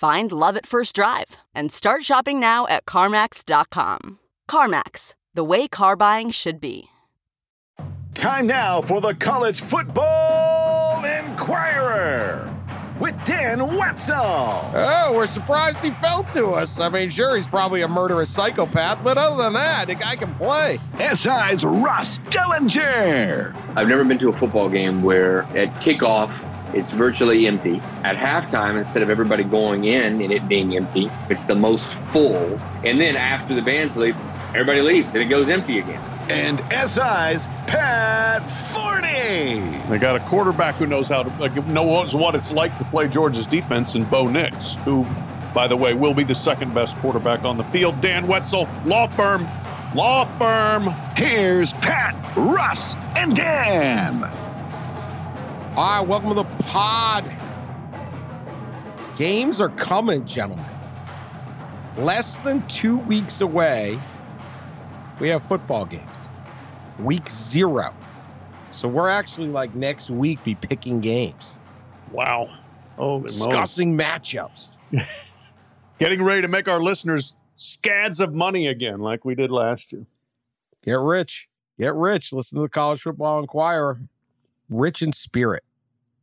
Find love at first drive and start shopping now at CarMax.com. CarMax, the way car buying should be. Time now for the College Football Inquirer with Dan Wetzel. Oh, we're surprised he fell to us. I mean, sure, he's probably a murderous psychopath, but other than that, the guy can play. SI's Ross Dellenger. I've never been to a football game where at kickoff, it's virtually empty. At halftime, instead of everybody going in and it being empty, it's the most full. And then after the bands leave, everybody leaves and it goes empty again. And SI's Pat Forde. They got a quarterback who knows how to like, knows what it's like to play Georgia's defense, and Bo Nix, who, by the way, will be the second best quarterback on the field. Dan Wetzel, law firm, law firm. Here's Pat, Russ, and Dan. All right, welcome to the pod. Games are coming, gentlemen. Less than two weeks away, we have football games. Week zero. So we're actually like next week be picking games, Wow. Oh, discussing matchups. getting ready to make our listeners scads of money again, like we did last year. Get rich. Get rich. Listen to the College Football Inquirer. Rich in spirit.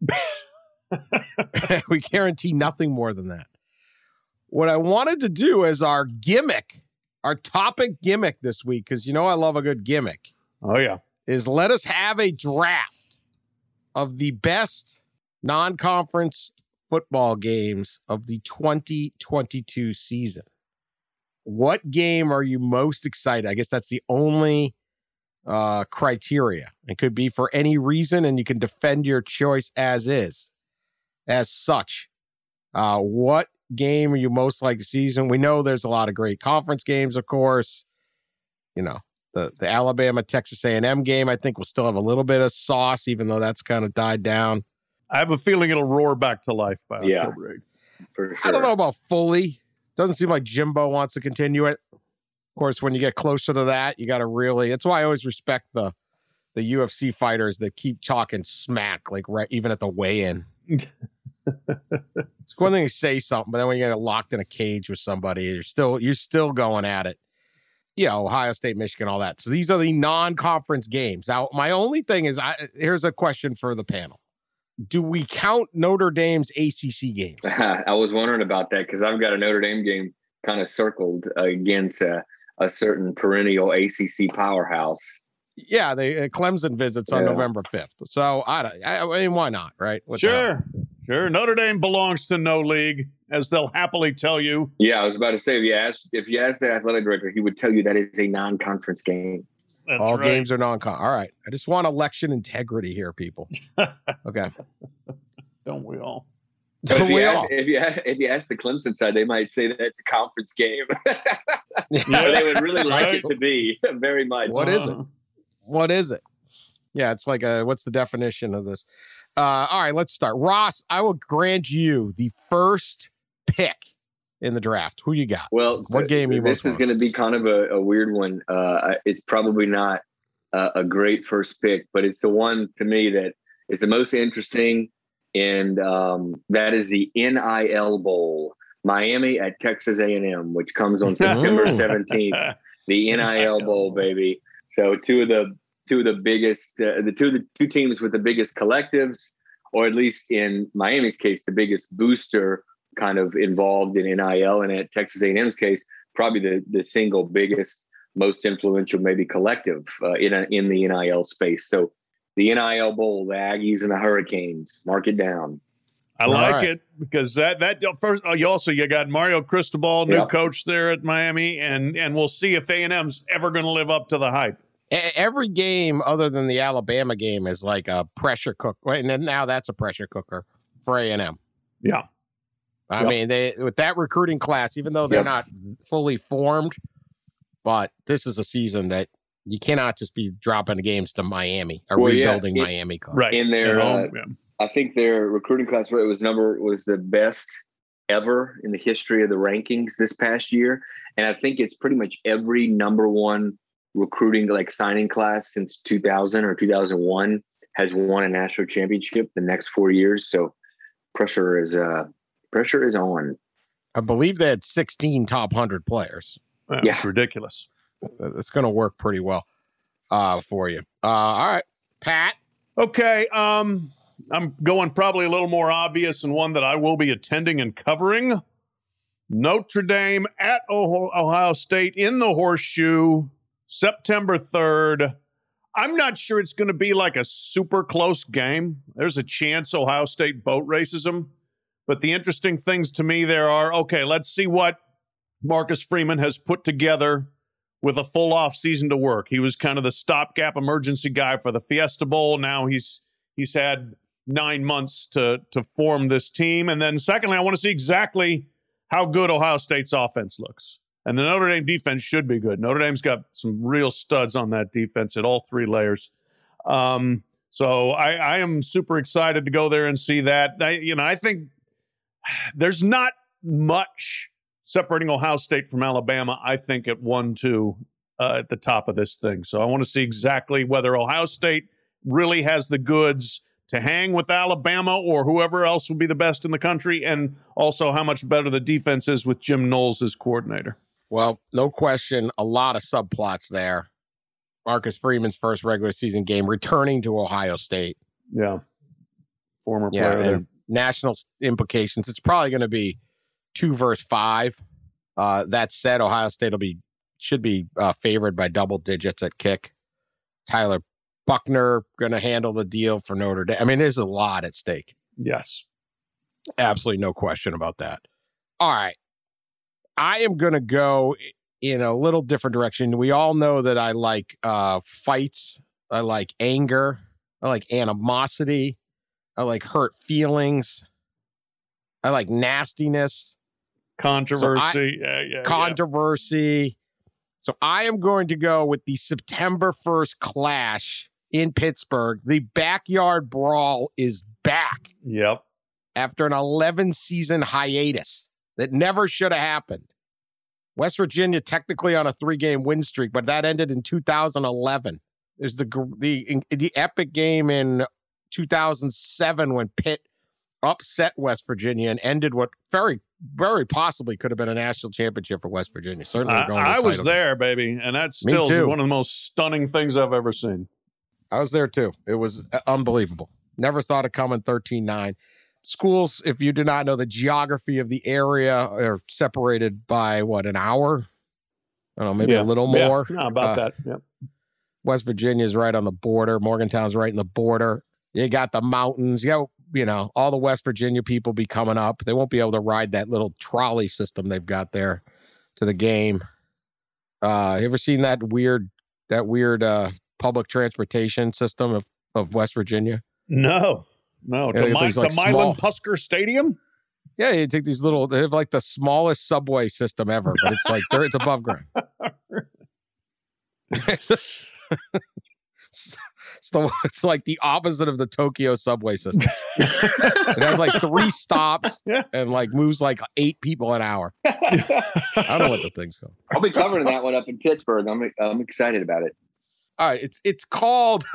we guarantee nothing more than that. What I wanted to do is our gimmick, our topic gimmick this week, because you know I love a good gimmick, Oh yeah. is let us have a draft of the best non conference football games of the 2022 season. What game are you most excited? I guess that's the only uh, criteria. It could be for any reason, and you can defend your choice as is, as such. Uh, what game are you most like this season? We know there's a lot of great conference games, of course. You know the the Alabama Texas A&M game. I think will still have a little bit of sauce, even though that's kind of died down. I have a feeling it'll roar back to life by Yeah. October 8th. Sure. I don't know about fully. Doesn't seem like Jimbo wants to continue it. Of course, when you get closer to that, you got to really. That's why I always respect the the UFC fighters that keep talking smack, like right even at the weigh-in. it's one thing to say something, but then when you get locked in a cage with somebody, you're still you're still going at it. You know, Ohio State, Michigan, all that. So these are the non-conference games. Now, my only thing is, I here's a question for the panel: Do we count Notre Dame's ACC games? I was wondering about that because I've got a Notre Dame game kind of circled against a, a certain perennial ACC powerhouse. Yeah, they uh, Clemson visits on Yeah. November fifth. So I. I, I mean, why not? Right? What? Sure. Sure. Notre Dame belongs to no league, as they'll happily tell you. Yeah, I was about to say if you ask if you ask the athletic director, he would tell you that is a non-conference game. That's All right. games are non-con. All right. I just want election integrity here, people. Okay. Don't we all? But if, Don't you ask, if you ask, if you ask the Clemson side, they might say that it's a conference game. Yeah. They would really like Right. it to be very much. What is it? Uh, What is it? Yeah, it's like a. What's the definition of this? Uh, all right, let's start. Ross, I will grant you the first pick in the draft. Who you got? Well, What game you This most is going to be kind of a, a weird one. Uh, it's probably not a, a great first pick, but it's the one to me that is the most interesting, and um, that is the NIL Bowl, Miami at Texas A&M, which comes on September seventeenth. The NIL Bowl, baby. So two of the two of the biggest, uh, the two of the two teams with the biggest collectives, or at least in Miami's case, the biggest booster kind of involved in NIL, and at Texas A&M's case, probably the the single biggest, most influential, maybe collective uh, in a, in the NIL space. So the NIL Bowl, the Aggies and the Hurricanes, mark it down. I All like right. it because that that first oh, you also you got Mario Cristobal, new Yep. coach there at Miami, and and we'll see if A and M's ever going to live up to the hype. Every game other than the Alabama game is like a pressure cook. Wait, And now that's a pressure cooker for A and M. Yeah, I Yep. mean, they with that recruiting class, even though they're Yep. not fully formed, but this is a season that you cannot just be dropping games to Miami or Well, yeah, rebuilding it- Miami club. right. In their, home, uh, yeah. I think their recruiting class rate was number was the best ever in the history of the rankings this past year, and I think it's pretty much every number one recruiting like signing class since 2000 or 2001 has won a national championship the next four years. So pressure is uh pressure is on. I believe they had 16 top 100 players. That yeah. was ridiculous. It's going to work pretty well uh, for you. Uh, all right, Pat. Okay, um, I'm going probably a little more obvious and one that I will be attending and covering. Notre Dame at Ohio State in the Horseshoe, September 3rd. I'm not sure it's going to be like a super close game. There's a chance Ohio State boat races them. But the interesting things to me there are okay, let's see what Marcus Freeman has put together with a full off season to work. He was kind of the stopgap emergency guy for the Fiesta Bowl. Now he's he's had nine months to to form this team. And then secondly, I want to see exactly how good Ohio State's offense looks. And the Notre Dame defense should be good. Notre Dame's got some real studs on that defense at all three layers. Um, so I, I am super excited to go there and see that. I, you know, I think there's not much separating Ohio State from Alabama. I think at one two uh, at the top of this thing. So I want to see exactly whether Ohio State really has the goods to hang with Alabama or whoever else will be the best in the country, and also how much better the defense is with Jim Knowles as coordinator. Well, no question, a lot of subplots there. Marcus Freeman's first regular season game, returning to Ohio State. Yeah, former Yeah, player. national implications. It's probably going to be two versus five. Uh, that said, Ohio State will be should be uh, favored by double digits at kick. Tyler Buchner going to handle the deal for Notre Dame. I mean, there's a lot at stake. Yes. Absolutely no question about that. All right. I am going to go in a little different direction. We all know that I like uh, fights, I like anger, I like animosity, I like hurt feelings, I like nastiness, Controversy. yeah, yeah, yeah. controversy. So I am going to go with the September 1st clash in Pittsburgh. The backyard brawl is back Yep. after an 11 season hiatus that never should have happened. West Virginia technically on a three game win streak, but that ended in 2011. There's the the the epic game in 2007 when Pitt upset West Virginia and ended what very very possibly could have been a national championship for West Virginia. Certainly, I, to the I was there, baby, and that's still too. one of the most stunning things I've ever seen. I was there too. It was uh, unbelievable. Never thought of coming 13 9. Schools, if you do not know the geography of the area, are separated by what, an hour? I don't know, maybe Yeah. a little Yeah, more. no, about Uh, that. Yep. West Virginia is right on the border. Morgantown's right in the border. You got the mountains. You got, you know, all the West Virginia people be coming up. They won't be able to ride that little trolley system they've got there to the game. Uh, you ever seen that weird, that weird uh public transportation system of, of West Virginia? No, no. Yeah, to they Mi- have these, to like, Milan small- Puskar Stadium? Yeah, you take these little. They have like the smallest subway system ever, but it's like they're, it's above ground. it's, it's the it's like the opposite of the Tokyo subway system. It has like three stops and like moves like eight people an hour. I don't know what the thing's called. I'll be covering that one up in Pittsburgh. I'm I'm excited about it. All right, it's it's called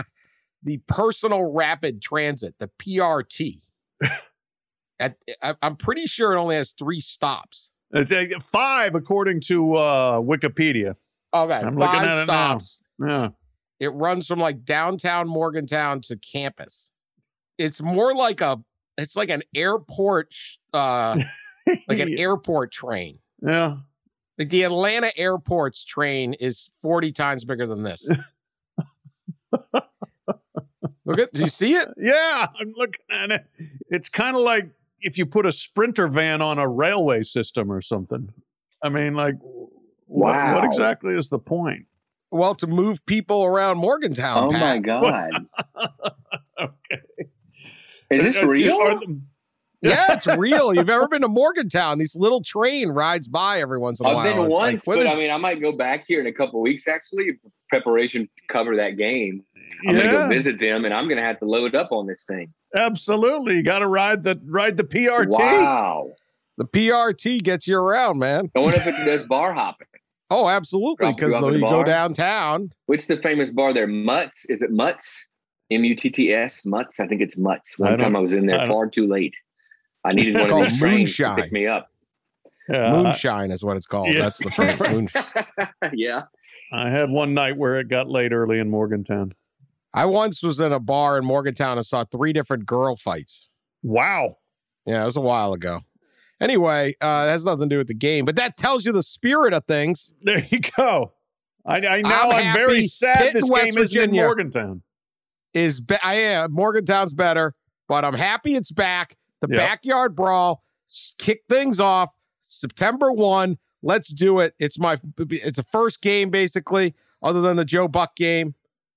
the Personal Rapid Transit, the PRT. At, I- I'm pretty sure it only has three stops. It's uh, five, according to uh, Wikipedia. Okay, I'm looking five at it now. stops. Yeah. It runs from like downtown Morgantown to campus. It's more like a it's like an airport uh like an airport train. Yeah. Like the Atlanta airport's train is 40 times bigger than this. Look at, do you see it? Yeah, I'm looking at it. It's kind of like if you put a sprinter van on a railway system or something. I mean, like, what, what exactly is the point? Well, to move people around Morgantown. Oh Pat. my god! Okay. Is this real? are the- Yeah, it's real. You've ever been to Morgantown? These little train rides by every once in a I've while. been It's like, once, what but is- I mean, I might go back here in a couple weeks. Actually, preparation to cover that game. I'm gonna go visit them, and I'm gonna have to load up on this thing. Absolutely. You got to ride the ride the PRT. Wow! the PRT gets you around, man. I wonder if it does bar hopping. Oh, absolutely. Drop you Because you go downtown. What's the famous bar there? Mutts? Is it Mutts? M U T T S? Mutts? I think it's Mutts. One don't- time I was in there far too late. I needed one of Called these trains to pick me up. Yeah, Moonshine is what it's called. yeah. That's the thing. Moonshine. yeah. I had one night where it got late early in Morgantown. I once was in a bar in Morgantown and saw three different girl fights. Wow. Yeah, it was a while ago. Anyway, uh, it has nothing to do with the game, but that tells you the spirit of things. There you go. I, I now I'm I'm, very sad Pitt this West game is in Morgantown. Is be- I am Morgantown's better, but I'm happy it's back. The Yep. backyard brawl, kick things off September one. Let's do it. It's my it's the first game basically, other than the Joe Buck game.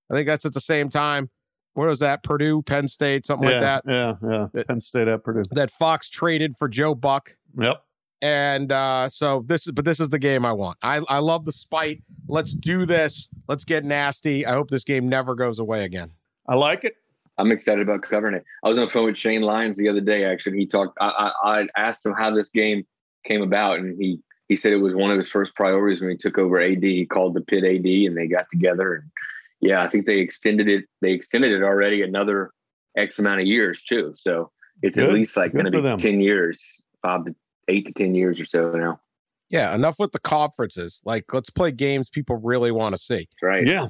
I think that's at the same time. What was that? Purdue, Penn State, something yeah, like that. Yeah, yeah. It- Penn State at Purdue. That Fox traded for Joe Buck. Yep. And uh, so this is, but this is the game I want. I, I love the spite. Let's do this. Let's get nasty. I hope this game never goes away again. I like it. I'm excited about covering it. I was on the phone with Shane Lyons the other day. Actually, he talked. I, I, I asked him how this game came about, and he he said it was one of his first priorities when he took over AD. He called the Pitt AD, and they got together. And yeah, I think they extended it. They extended it already another X amount of years too. So it's Good. at least like going to be them. ten years, five to eight to ten years or so now. Yeah, enough with the conferences. Like, let's play games people really want to see. That's right. Yeah.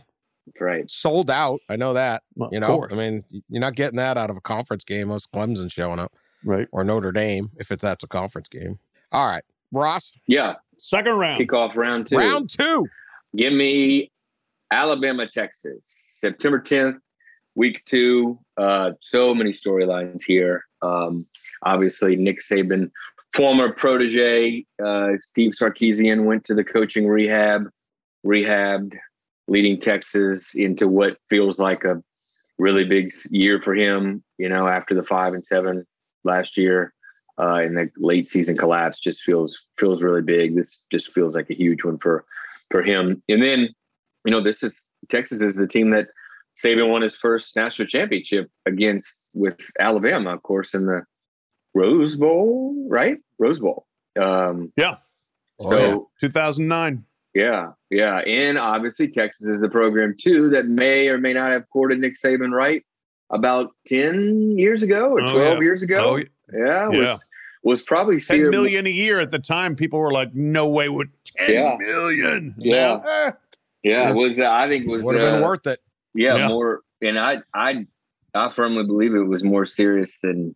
That's right. Sold out. I know that. Well, You know, course. I mean, you're not getting that out of a conference game. Unless Clemson showing up right. or Notre Dame, if it's that's a conference game. All right, Ross, Yeah. Second round. Kickoff round two. round two. Give me Alabama, Texas, September 10th, week two. Uh, so many storylines here. Um, obviously, Nick Saban, former protege, uh, Steve Sarkisian went to the coaching rehab, rehabbed, leading Texas into what feels like a really big year for him. You know, after the five and seven last year, uh, and the late season collapse just feels feels really big. This just feels like a huge one for for him. And then, you know, this is Texas is the team that Saban won his first national championship against with Alabama, of course, in the Rose Bowl, right? Rose Bowl. Um, Yeah. Oh, so 2009. yeah, yeah, and obviously Texas is the program too that may or may not have courted Nick Saban right about ten years ago or Oh, twelve yeah. years ago. Oh, yeah, yeah. was was probably ten million a year at the time. People were like, no way would 10 Yeah. million. Yeah. Now, Yeah, it was uh, I think it was Would have been uh, worth it. yeah, Yeah. more and I I I firmly believe it was more serious than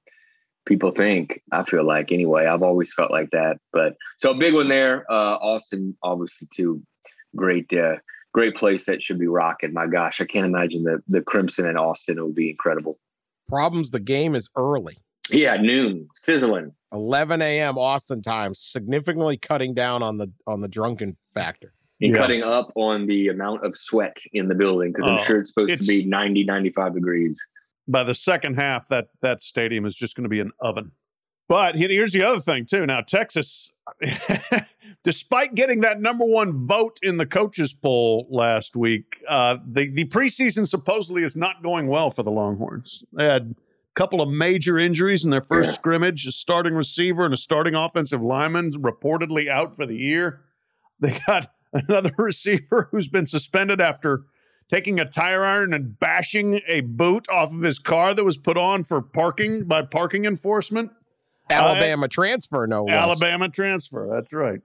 people think. I feel like anyway. I've always felt like that. But so a big one there. Uh Austin, obviously too. Great uh great place that should be rocking. My gosh, I can't imagine the the Crimson in Austin. It would be incredible. Problems. The game is early. Yeah, noon, sizzling. 11 a.m. Austin time, significantly cutting down on the on the drunken factor. And Yeah. cutting up on the amount of sweat in the building because Oh, I'm sure it's supposed it's- to be 90, 95 degrees. by the second half, that that stadium is just going to be an oven. But here's the other thing too. Now Texas, despite getting that number one vote in the coaches poll last week, uh, the the preseason supposedly is not going well for the Longhorns. They had a couple of major injuries in their first Yeah. scrimmage. A starting receiver and a starting offensive lineman reportedly out for the year. They got another receiver who's been suspended after taking a tire iron and bashing a boot off of his car that was put on for parking by parking enforcement. Alabama transfer, no less. Alabama transfer. That's right.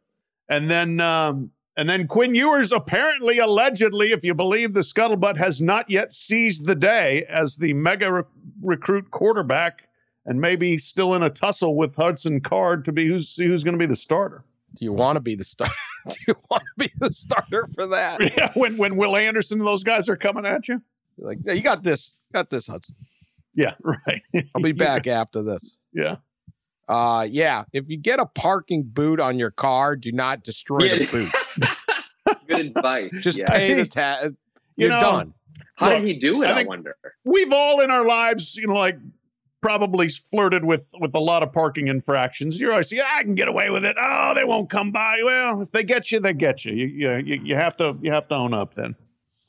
And then um, and then Quinn Ewers apparently, allegedly, if you believe the scuttlebutt, has not yet seized the day as the mega re- recruit quarterback and maybe still in a tussle with Hudson Card to be who's see who's going to be the starter. Do you want to be the star? Do you want to be the starter for that? Yeah, when when Will Anderson and those guys are coming at you. You're like, yeah, you got this. Got this, Hudson. Yeah, right. I'll be back after this. Yeah. Uh yeah. If you get a parking boot on your car, do not destroy the boot. Good advice. Just yeah. pay the tax. You You're know, done. How Look, did he do it? I I, wonder. We've all in our lives, you know, like probably flirted with with a lot of parking infractions. You're always, yeah, I can get away with it. Oh, they won't come by. Well, if they get you, they get you. You you, you, you have to you have to own up then.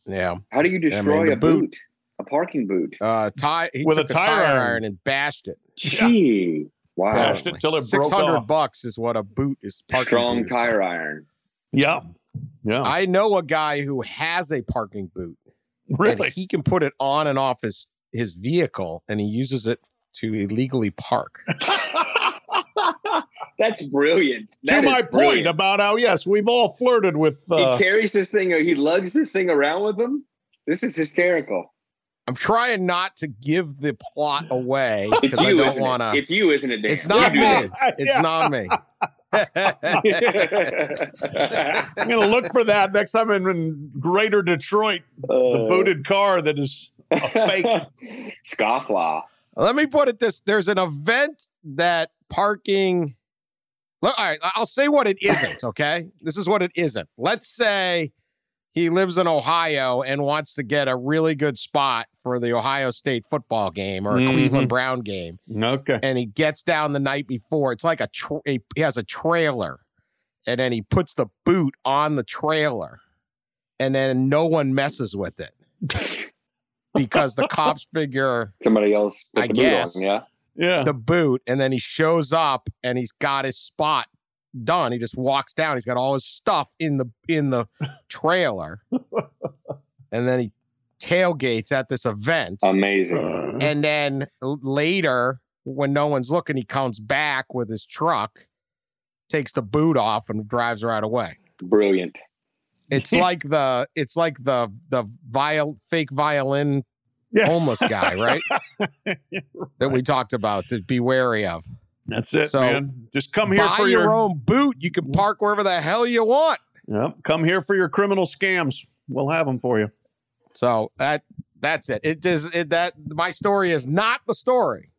Yeah. How do you man, destroy the a boot. boot. A parking boot? Uh tie he With a took tire iron. iron and bashed it. Gee, wow. Bashed it till it broke Six hundred bucks is what a boot is. parking Strong boot is. tire iron. Yeah, yeah, I know a guy who has a parking boot. and really. he can put it on and off his his vehicle, and he uses it to illegally park. That's brilliant. to That is my point about how yes, we've all flirted with. Uh, he carries this thing. Or he lugs this thing around with him. This is hysterical. I'm trying not to give the plot away because I don't want it? to. It's you, isn't it? Dan? It's not me. It's Yeah. not me. I'm going to look for that next time I'm in Greater Detroit. The Uh, booted car that is a fake. Scofflaw. Let me put it this: there's an event that parking. Look, all right, I'll say what it isn't. Okay, this is what it isn't. Let's say he lives in Ohio and wants to get a really good spot for the Ohio State football game or a Mhm. Cleveland Brown game, Okay. and he gets down the night before. It's like a, tra- a he has a trailer, and then he puts the boot on the trailer, and then no one messes with it because the cops figure Somebody else. put I the boot on, guess. Yeah. Yeah. the boot and then he shows up and he's got his spot done. He just walks down. He's got all his stuff in the in the trailer. and then he tailgates at this event. Amazing. Uh-huh. and then later when no one's looking, he comes back with his truck, takes the boot off and drives right away. Brilliant. It's like the it's like the the viol fake violin Yeah. homeless guy, right? That we talked about to be wary of. That's it, So, man. Just come here buy for your, your, own boot. You can mm. park wherever the hell you want. Yep. Come here for your criminal scams. We'll have them for you. So that that's it. It is it, that my story is not the story.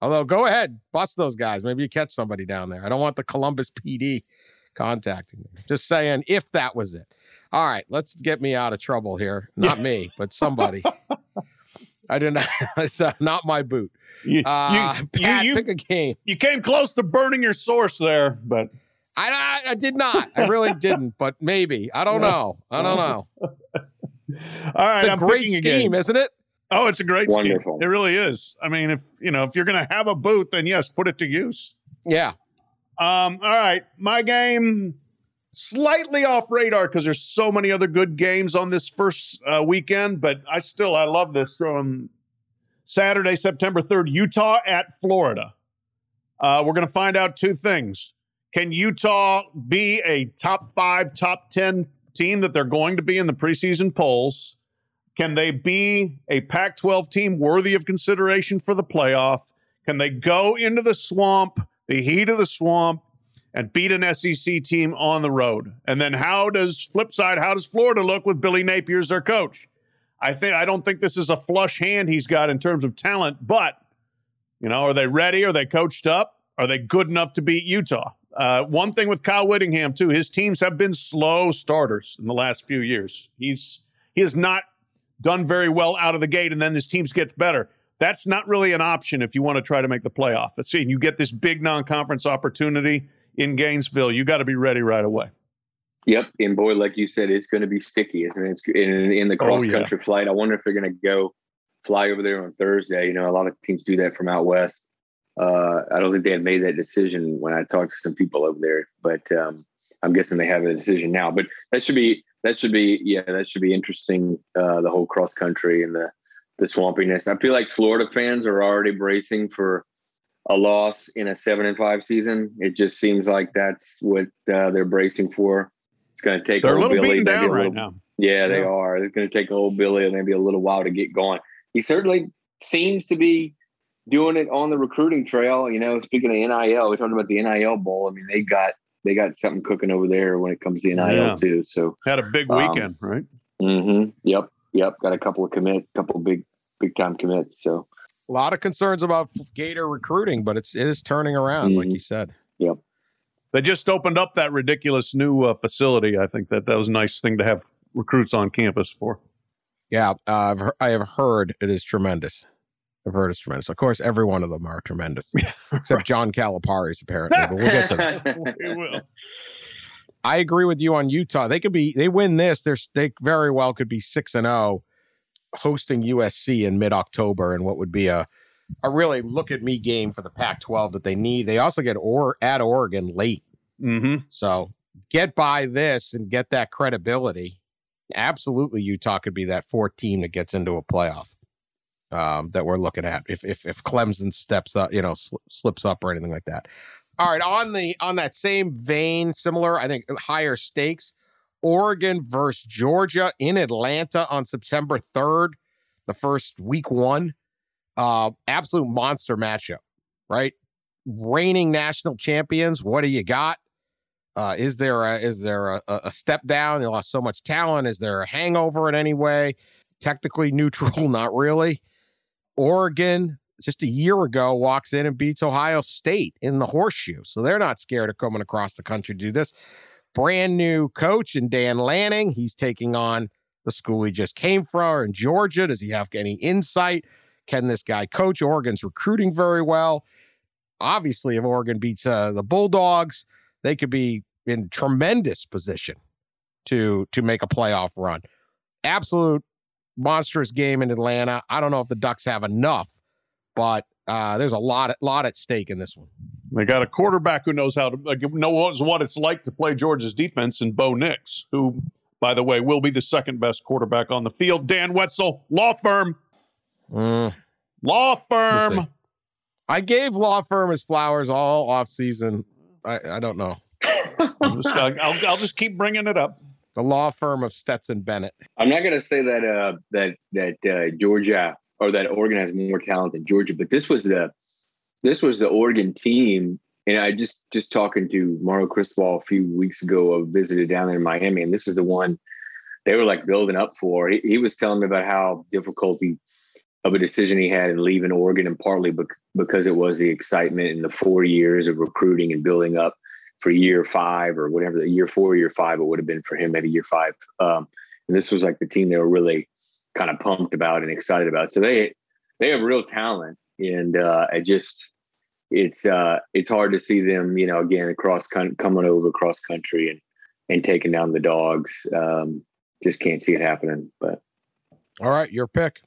Although go ahead, bust those guys. Maybe you catch somebody down there. I don't want the Columbus PD contacting me. Just saying if that was it. All right, let's get me out of trouble here. Not me, but somebody. I did not. It's uh, not my boot. You, Uh, you, Pat, you, you, pick a game. you came close to burning your source there, but I, I I did not. I really didn't. But maybe. I don't know. I don't know. all right. It's a I'm great picking a scheme, game. isn't it? Oh, it's a great Wonderful. scheme. It really is. I mean, if you know, if you're going to have a boot, then yes, put it to use. Yeah. Um, all right, my game slightly off radar because there's so many other good games on this first uh, weekend, but I still I love this. Um, Saturday, September third, Utah at Florida. Uh, we're going to find out two things: Can Utah be a top five, top ten team that they're going to be in the preseason polls? Can they be a Pac 12 team worthy of consideration for the playoff? Can they go into the swamp, the heat of the swamp, and beat an SEC team on the road? And then how does flip side, how does Florida look with Billy Napier as their coach? I think I don't think this is a flush hand he's got in terms of talent, but you know, are they ready? Are they coached up? Are they good enough to beat Utah? Uh, one thing with Kyle Whittingham too, his teams have been slow starters in the last few years. He's he has not done very well out of the gate, and then his teams gets better. That's not really an option if you want to try to make the playoff. Let's see, you get this big non-conference opportunity in Gainesville. You got to be ready right away. Yep. And boy, like you said, it's going to be sticky, isn't it? It's in, in the Oh, cross yeah. country flight. I wonder if they're going to go fly over there on Thursday. You know, a lot of teams do that from out west. Uh, I don't think they had made that decision when I talked to some people over there, but um, I'm guessing they have a decision now. But that should be that should be yeah that should be interesting. Uh, the whole cross country and the the swampiness. I feel like Florida fans are already bracing for a loss in a seven and five season. It just seems like that's what uh, they're bracing for. It's going to take They're a old little Billy beaten down a right little- now. yeah, they Yeah. are. It's going to take old Billy maybe a little while to get going. He certainly seems to be doing it on the recruiting trail. You know, speaking of NIL, we talked about the NIL bowl. I mean, they got they got something cooking over there when it comes to NIL Yeah. too. So, Had a big Um, weekend, right? hmm yep, yep, got a couple of commit, couple big big time commits. So, A lot of concerns about Gator recruiting, but it's it is turning around, like Mhm. you said. yep. They just opened up that ridiculous new uh, facility. I think that that was a nice thing to have recruits on campus for. Yeah, uh, I've he- I have heard it is tremendous. I've heard it's tremendous. Of course, every one of them are tremendous, except John Calipari's apparently. But we'll get to that. We will. I agree with you on Utah. They could be they win this. They're they very well could be six and zero, hosting USC in mid October, and what would be a a really look at me game for the Pac-12 that they need. They also get or at Oregon late, Mm-hmm. so get by this and get that credibility. Absolutely, Utah could be that fourth team that gets into a playoff um, that we're looking at. If if if Clemson steps up, you know, sl- slips up or anything like that. All right, on the on that same vein, similar, I think higher stakes. Oregon versus Georgia in Atlanta on September 3rd, the first week one. Uh absolute monster matchup, right? Reigning national champions. What do you got? Uh, is there a, is there a, a step down? They lost so much talent. Is there a hangover in any way? Technically neutral, not really. Oregon, just a year ago, walks in and beats Ohio State in the horseshoe. So they're not scared of coming across the country to do this. Brand new coach in Dan Lanning. He's taking on the school he just came from in Georgia. Does he have any insight? Can this guy coach? Oregon's recruiting very well. Obviously, if Oregon beats uh, the Bulldogs, they could be in tremendous position to to make a playoff run. Absolute monstrous game in Atlanta. I don't know if the Ducks have enough, but uh, there's a lot lot at stake in this one. They got a quarterback who knows how to like, knows what it's like to play Georgia's defense, and Bo Nix, who, by the way, will be the second best quarterback on the field. Dan Wetzel, law firm, Mm, law we'll firm. I gave law firm his flowers all off season. I, I don't know I'm just- I'll, I'll, I'll just keep bringing it up. the law firm of Stetson Bennett. I'm not going to say that uh, that that uh, Georgia or that Oregon has more talent than Georgia, but this was the this was the Oregon team, and I just just talking to Mario Cristobal a few weeks ago. I visited down there in Miami, and this is the one they were like building up for. He, he was telling me about how difficult he, of a decision he had in leaving Oregon, and partly bec- because it was the excitement in the four years of recruiting and building up for year five or whatever the year four, year five, it would have been for him, maybe year five. Um, and this was like the team they were really kind of pumped about and excited about. So they they have real talent, and uh, I just it's uh, it's hard to see them, you know, again across con- coming over cross country and and taking down the dogs. Um, just can't see it happening. But All right, your pick.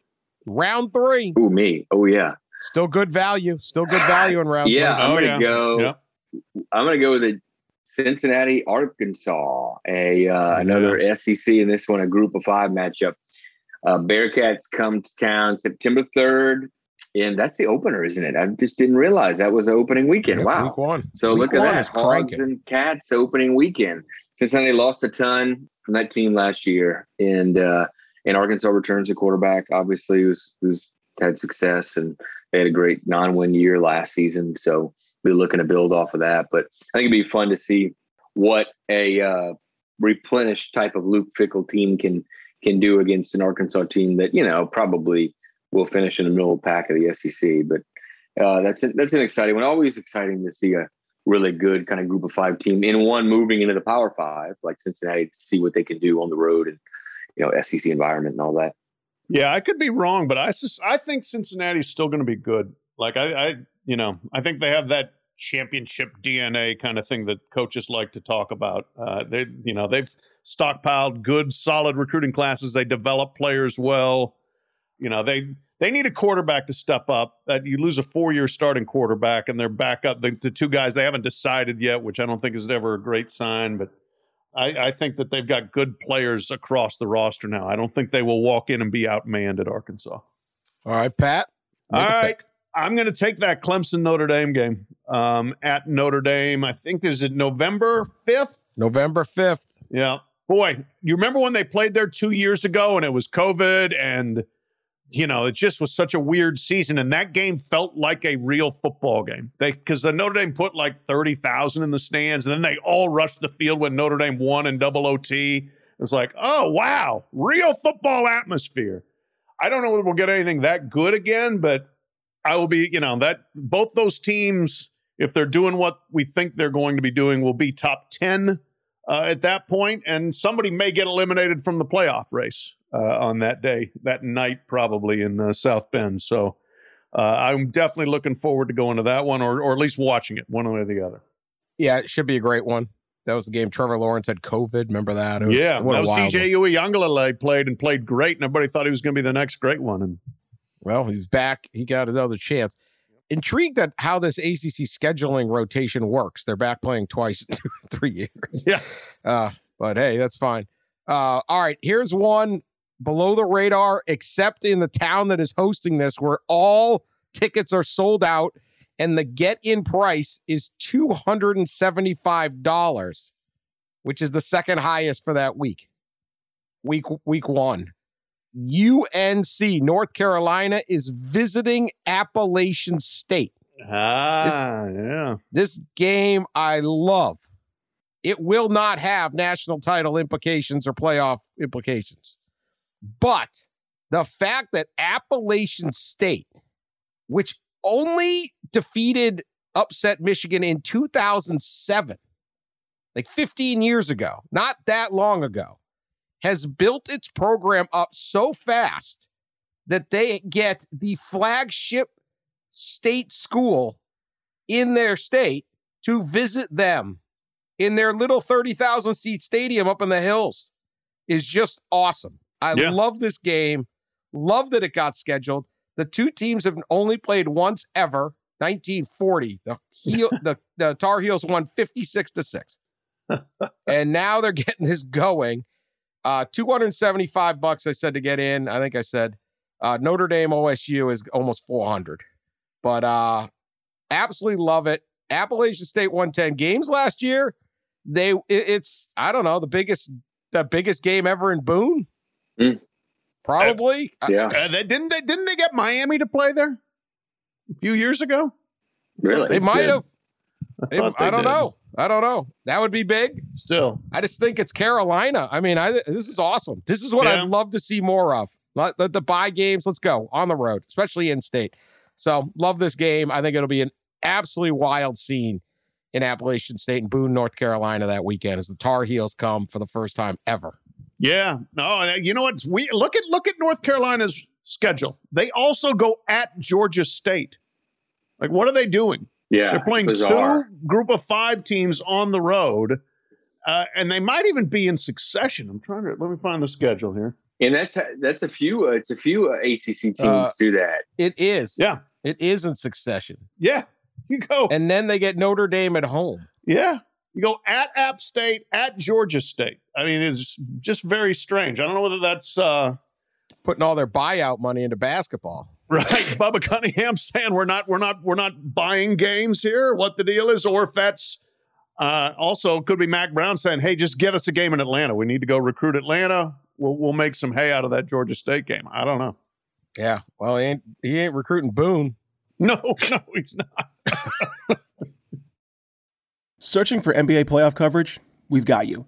Round three. ooh, me, oh yeah, Still good value. Still good value in round yeah. three. I'm Oh, gonna yeah. go. Yeah. I'm gonna go with the Cincinnati, Arkansas, a uh, another SEC in this one, a Group of Five matchup. Uh, Bearcats come to town September 3rd, and that's the opener, isn't it? I just didn't realize that was the opening weekend. Wow. Week one. So Week look at that. Hogs and Cats opening weekend. Cincinnati lost a ton from that team last year, and uh, and Arkansas returns a quarterback. Obviously, who's who's had success, and they had a great non-win year last season. So we're looking to build off of that. But I think it'd be fun to see what a uh, replenished type of Luke Fickell team can can do against an Arkansas team that you know probably will finish in the middle pack of the SEC. But uh, that's that's an exciting one. Always exciting to see a really good kind of group of five team in one moving into the Power Five, like Cincinnati, to see what they can do on the road and you know SEC environment and all that. Yeah, I could be wrong, but I sus- I think Cincinnati's still going to be good. Like I, I, you know, I think they have that championship DNA kind of thing that coaches like to talk about. Uh, they, you know, they've stockpiled good, solid recruiting classes. They develop players well. You know, they they need a quarterback to step up. That you lose a four year starting quarterback and they're back up. The, the two guys they haven't decided yet, which I don't think is ever a great sign, but. I, I think that they've got good players across the roster now. I don't think they will walk in and be outmanned at Arkansas. All right, Pat. All right. pick. I'm going to take that Clemson Notre Dame game um, at Notre Dame. I think is it November 5th. November 5th. Yeah. Boy, you remember when they played there two years ago and it was COVID and you know, it just was such a weird season, and that game felt like a real football game. They because the Notre Dame put like thirty thousand in the stands, and then they all rushed the field when Notre Dame won in double OT. It was like, oh wow, real football atmosphere. I don't know whether we'll get anything that good again, but I will be, you know, that both those teams, if they're doing what we think they're going to be doing, will be top ten uh, at that point, and somebody may get eliminated from the playoff race uh, on that day, that night, probably in uh, South Bend. So uh, I'm definitely looking forward to going to that one, or or at least watching it, one way or the other. Yeah, it should be a great one. That was the game. Trevor Lawrence had COVID. Remember that? It was, yeah, that was DJ. Uiagalelei played and played great, and everybody thought he was going to be the next great one. And Well, he's back. He got another chance. Intrigued at how this ACC scheduling rotation works. They're back playing twice in two, three years. Yeah. Uh, but hey, that's fine. Uh, all right. Here's one below the radar, except in the town that is hosting this, where all tickets are sold out and the get in price is $275, which is the second highest for that week. Week week one. UNC, North Carolina, is visiting Appalachian State. ah, yeah, This game I love. It will not have national title implications or playoff implications. But the fact that Appalachian State, which only defeated upset Michigan in 2007, like 15 years ago, not that long ago, has built its program up so fast that they get the flagship state school in their state to visit them in their little 30,000 seat stadium up in the hills is just awesome. I Yeah. love this game. Love that it got scheduled. The two teams have only played once ever, 1940. The heel, the, the Tar Heels won 56 to 6. and now they're getting this going. Uh 275 bucks I said to get in. I think I said uh Notre Dame OSU is almost 400. But uh absolutely love it. Appalachian State 110 games last year. They it- it's I don't know, the biggest the biggest game ever in Boone. Mm. Probably. Uh, Yeah, Uh, they, didn't they? Didn't they get Miami to play there a few years ago? really. they might have. I, they I don't did. know. I don't know. That would be big. Still, I just think it's Carolina. I mean, I this is awesome. This is what Yeah. I'd love to see more of. Let, let the buy games. Let's go on the road, especially in state. So love this game. I think it'll be an absolutely wild scene in Appalachian State and Boone, North Carolina that weekend as the Tar Heels come for the first time ever. yeah. No, uh, you know what? We look at look at North Carolina's schedule. They also go at Georgia State. Like, what are they doing? Yeah, They're playing bizarre. two group of five teams on the road, uh, and they might even be in succession. I'm trying to let me find the schedule here. and that's that's a few. Uh, it's a few uh, ACC teams Uh, do that. It is. Yeah, It is in succession. yeah. You go, And then they get Notre Dame at home. yeah. You go at App State, at Georgia State. I mean, it's just very strange. I don't know whether that's uh, Putting all their buyout money into basketball. Right. Bubba Cunningham saying we're not, we're not, we're not buying games here. What the deal is, or if that's uh, also could be Mack Brown saying, "Hey, just get us a game in Atlanta. We need to go recruit Atlanta. We'll we'll make some hay out of that Georgia State game." I don't know. Yeah. Well, he ain't he ain't recruiting Boone. No, no, he's not. Searching for NBA playoff coverage? We've got you.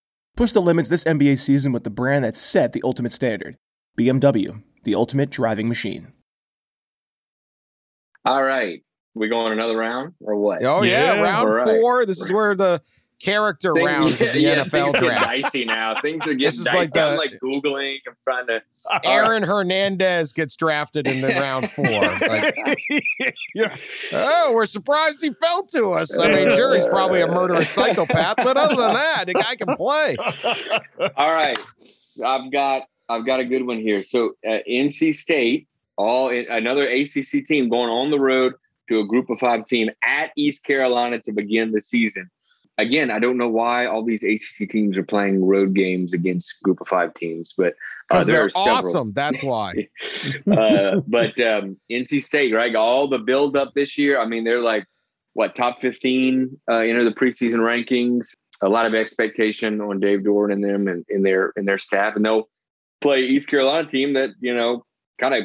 Push the limits this NBA season with the brand that set the ultimate standard BMW, the ultimate driving machine. All right, we going another round or what? Oh yeah, Yeah, round all right. four. This is where the character Thing- rounds of the yeah, NFL things draft. Are dicey now. Things are This getting is dicey. like the- I'm like googling. I'm trying to. Aaron Hernandez gets drafted in the round four. Like, yeah. oh, we're surprised he fell to us. I mean, sure, he's probably a murderous psychopath, but other than that, the guy can play. All right, I've got I've got a good one here. So uh, NC State all in, another ACC team going on the road to a Group of Five team at East Carolina to begin the season. Again, I don't know why all these ACC teams are playing road games against Group of Five teams, but uh, there they're are several. awesome. That's why. uh, but um, NC State, right? All the build up this year. I mean, they're like what top fifteen uh, enter the preseason rankings. A lot of expectation on Dave Doeren and them and in their in their staff, and they'll play East Carolina team that you know kind of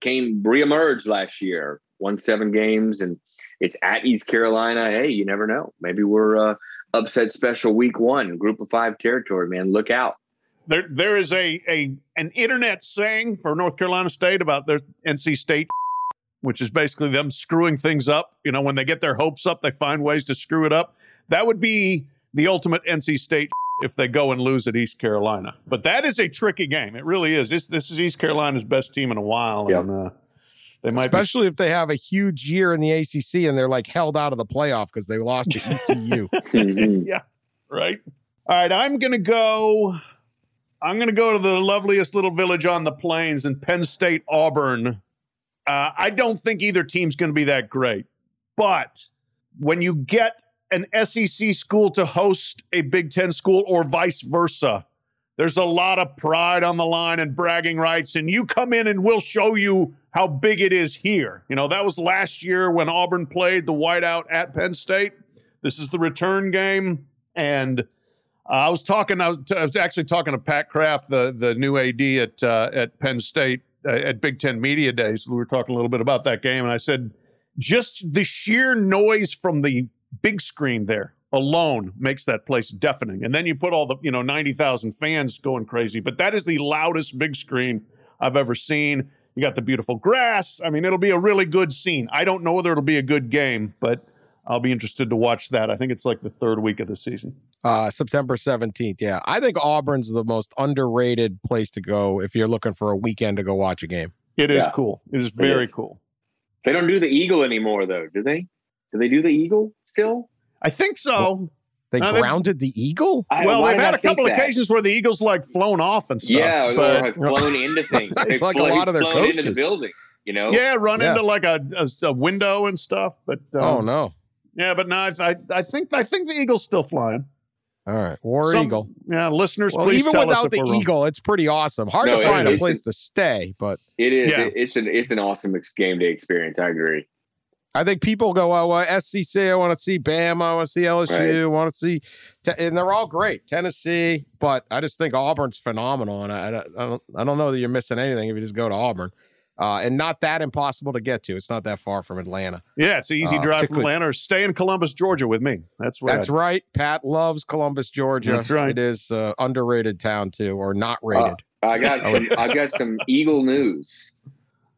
came reemerged last year, won seven games, and it's at East Carolina. Hey, you never know. Maybe we're uh, upset special week one, group of five territory. Man, look out. There, there is a, a an internet saying for North Carolina State about their NC State, which is basically them screwing things up. You know, when they get their hopes up, they find ways to screw it up. That would be the ultimate NC State if they go and lose at East Carolina. But that is a tricky game. It really is. This this is East Carolina's best team in a while, Yep. and uh, they might be Especially if they have a huge year in the ACC and they're like held out of the playoff because they lost to ECU. yeah, right? All right, I'm going to go. I'm going to go to the loveliest little village on the plains in Penn State, Auburn. Uh, I don't think either team's going to be that great, but when you get an SEC school to host a Big Ten school or vice versa, there's a lot of pride on the line and bragging rights, and you come in and we'll show you how big it is here. You know, that was last year when Auburn played the whiteout at Penn State. This is the return game. And uh, I was talking, I was, actually talking to Pat Kraft, the, the new AD at, uh, at Penn State uh, at Big Ten Media Days. We were talking a little bit about that game. And I said, just the sheer noise from the big screen there alone makes that place deafening. And then you put all the, you know, 90,000 fans going crazy. But that is the loudest big screen I've ever seen. You got the beautiful grass. I mean, it'll be a really good scene. I don't know whether it'll be a good game, but I'll be interested to watch that. I think it's like the third week of the season. Uh, September 17th. Yeah. I think Auburn's the most underrated place to go if you're looking for a weekend to go watch a game. It is Yeah. cool. It is very is. cool. They don't do the eagle anymore, though, do they? Do they do the eagle still? I think so. They No, they- grounded the Eagle? I, well, they've had I a couple think that? occasions where the Eagles like flown off and stuff. Yeah, or have flown into things. It's They've like a lot of their flown into the coaches. building. You know, yeah, run Yeah. into like a, a, a window and stuff. But um, oh, no. yeah, but no, I, I, I think I think the Eagle's still flying. All right. War Some- Eagle. Yeah, listeners, Well, please even tell us without if the we're wrong. Eagle, it's pretty awesome. Hard No, to it find a is. place to stay, but it is. Yeah. It- it's an it's an awesome ex- game day experience. I agree. I think people go, oh, well, SEC, I want to see Bama, I want to see LSU, I want to see, te- and they're all great. Tennessee, but I just think Auburn's phenomenal, and I, I, don't- I don't, know that you're missing anything if you just go to Auburn, uh, and not that impossible to get to. It's not that far from Atlanta. Yeah, it's an easy Uh, drive from particularly- Atlanta or stay in Columbus, Georgia with me. That's where That's I- right. Pat loves Columbus, Georgia. That's right. It is uh, underrated town too, or not rated. I got some, I got some Eagle news.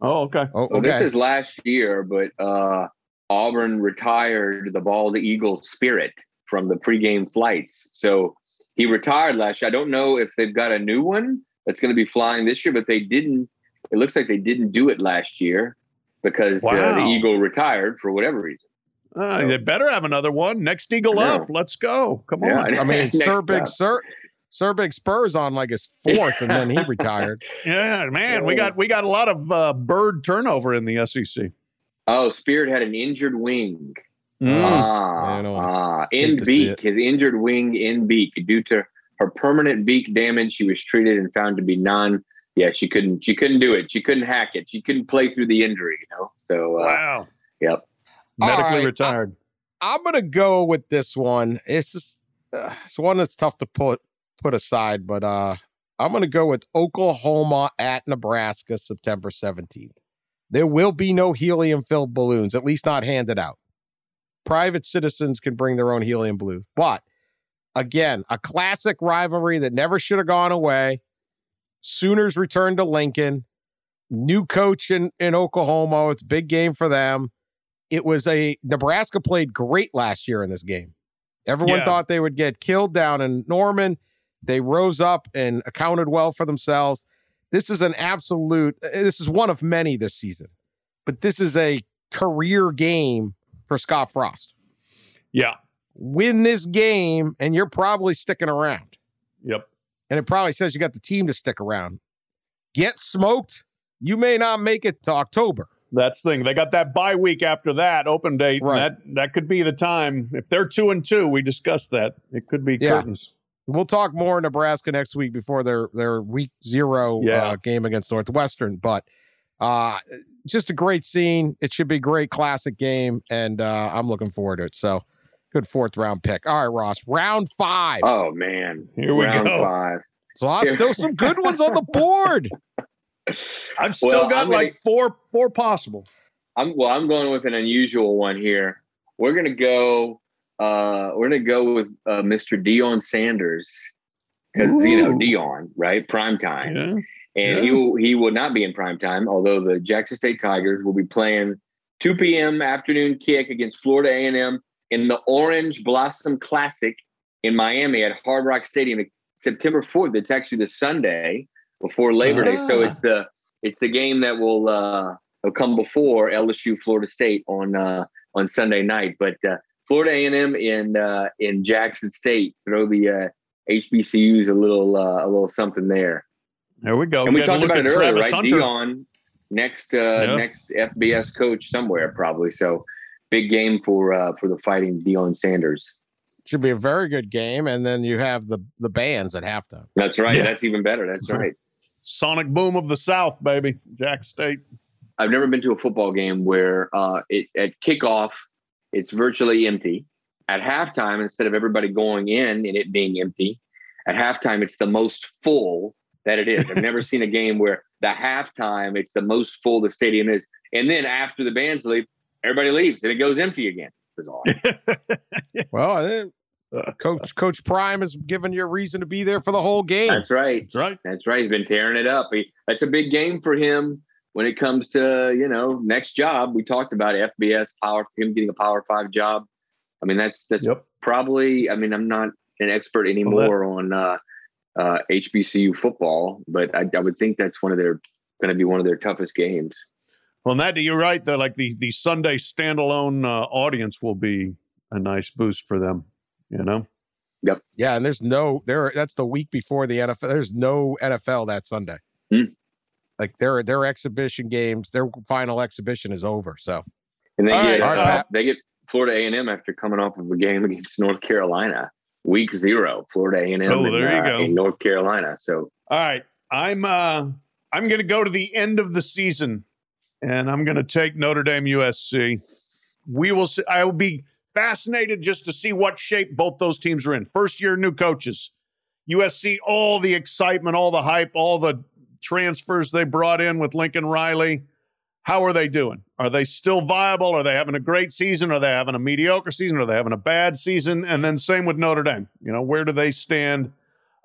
Oh, okay. oh, Well, this is last year, but uh, Auburn retired the bald eagle spirit from the pregame flights. So he retired last year. I don't know if they've got a new one that's going to be flying this year, but they didn't. It looks like they didn't do it last year because uh, the eagle retired for whatever reason. Uh, they better have another one. Next Eagle up. Let's go. Come Yeah, on. I mean, Sir Big up. Sir, Sir Big Spurs on like his fourth, and then he retired. Yeah, man, we got we got a lot of uh, bird turnover in the SEC. Oh, Spirit had an injured wing. Mm. Ah, ah, in beak, his injured wing in beak due to her permanent beak damage. She was treated and found to be non. Yeah, she couldn't. She couldn't do it. She couldn't hack it. She couldn't play through the injury. You know. So, uh, Wow. yep. Medically All right. retired. I'm gonna go with this one. It's just uh, it's one that's tough to put put aside, but uh I'm gonna go with Oklahoma at Nebraska, September 17th. There will be no helium filled balloons, at least not handed out. Private citizens can bring their own helium balloons, but again, a classic rivalry that never should have gone away. Sooners return to Lincoln. New coach in, in Oklahoma. It's a big game for them it was a Nebraska played great last year in this game. Everyone Yeah. thought they would get killed down in Norman. They rose up and accounted well for themselves. This is an absolute, uh, this is one of many this season, but this is a career game for Scott Frost. Yeah. Win this game, and you're probably sticking around. Yep. And it probably says you got the team to stick around. Get smoked, you may not make it to October. That's the thing. They got that bye week after that open date. Right. That that could be the time. If they're two and two, we discussed that. It could be Yeah. curtains. We'll talk more Nebraska next week before their their week zero Yeah. uh, game against Northwestern. But uh, just a great scene. It should be a great classic game, and uh, I'm looking forward to it. So good fourth round pick. All right, Ross, round five. Oh man, Here we round go. five. so uh, still some good ones on the board. I've still Well, got I'm gonna- like four four possible. I'm well. I'm going with an unusual one here. We're gonna go. Uh, we're gonna go with uh, Mr. Deion Sanders because you know Deion, right? Prime time, Yeah. and Yeah. he will he will not be in prime time. Although the Jackson State Tigers will be playing 2 p.m. afternoon kick against Florida A&M in the Orange Blossom Classic in Miami at Hard Rock Stadium, September 4th. It's actually the Sunday before Labor Day, so Ah. it's the it's the game that will uh, will come before LSU Florida State on uh, on Sunday night. But uh, Florida A&M in uh, in Jackson State throw the uh, HBCUs a little uh, a little something there. There we go. and we Get a talked about at it earlier, Travis right? Hunter. Deion next uh, Yeah. next FBS coach somewhere probably. So big game for uh, for the fighting Deion Sanders. Should be a very good game, and then you have the the bands at halftime. That's right. Yeah. That's even better. That's right. Sonic boom of the South, baby. Jack State. I've never been to a football game where uh, it, at kickoff it's virtually empty. At halftime, instead of everybody going in and it being empty, at halftime it's the most full that it is. I've never seen a game where the halftime it's the most full the stadium is, and then after the bands leave, everybody leaves and it goes empty again. Well, I think Coach Coach Prime has given you a reason to be there for the whole game. That's right. That's right. That's right. He's been tearing it up. He, that's a big game for him when it comes to you know next job. We talked about FBS power, him getting a Power Five job. I mean, that's that's Yep. probably. I mean, I'm not an expert anymore on uh, uh, HBCU football, but I, I would think that's one of their going to be one of their toughest games. Well, that you're right. The like the the Sunday standalone uh, audience will be a nice boost for them. You know. Yep yeah, and there's no there. That's the week before the NFL. There's no NFL that Sunday. Hmm. Like their their exhibition games, their final exhibition is over. So And they All get right, uh, they get Florida A and M after coming off of a game against North Carolina, week zero. Florida A and M Oh, there you go. in North Carolina. So All right, I'm uh I'm going to go to the end of the season, and I'm going to take Notre Dame USC. We will. See, I will be fascinated just to see what shape both those teams are in. First year new coaches, USC, all the excitement, all the hype, all the transfers they brought in with Lincoln Riley. How are they doing? Are they still viable? Are they having a great season? Are they having a mediocre season? Are they having a bad season? And then same with Notre Dame. You know, where do they stand?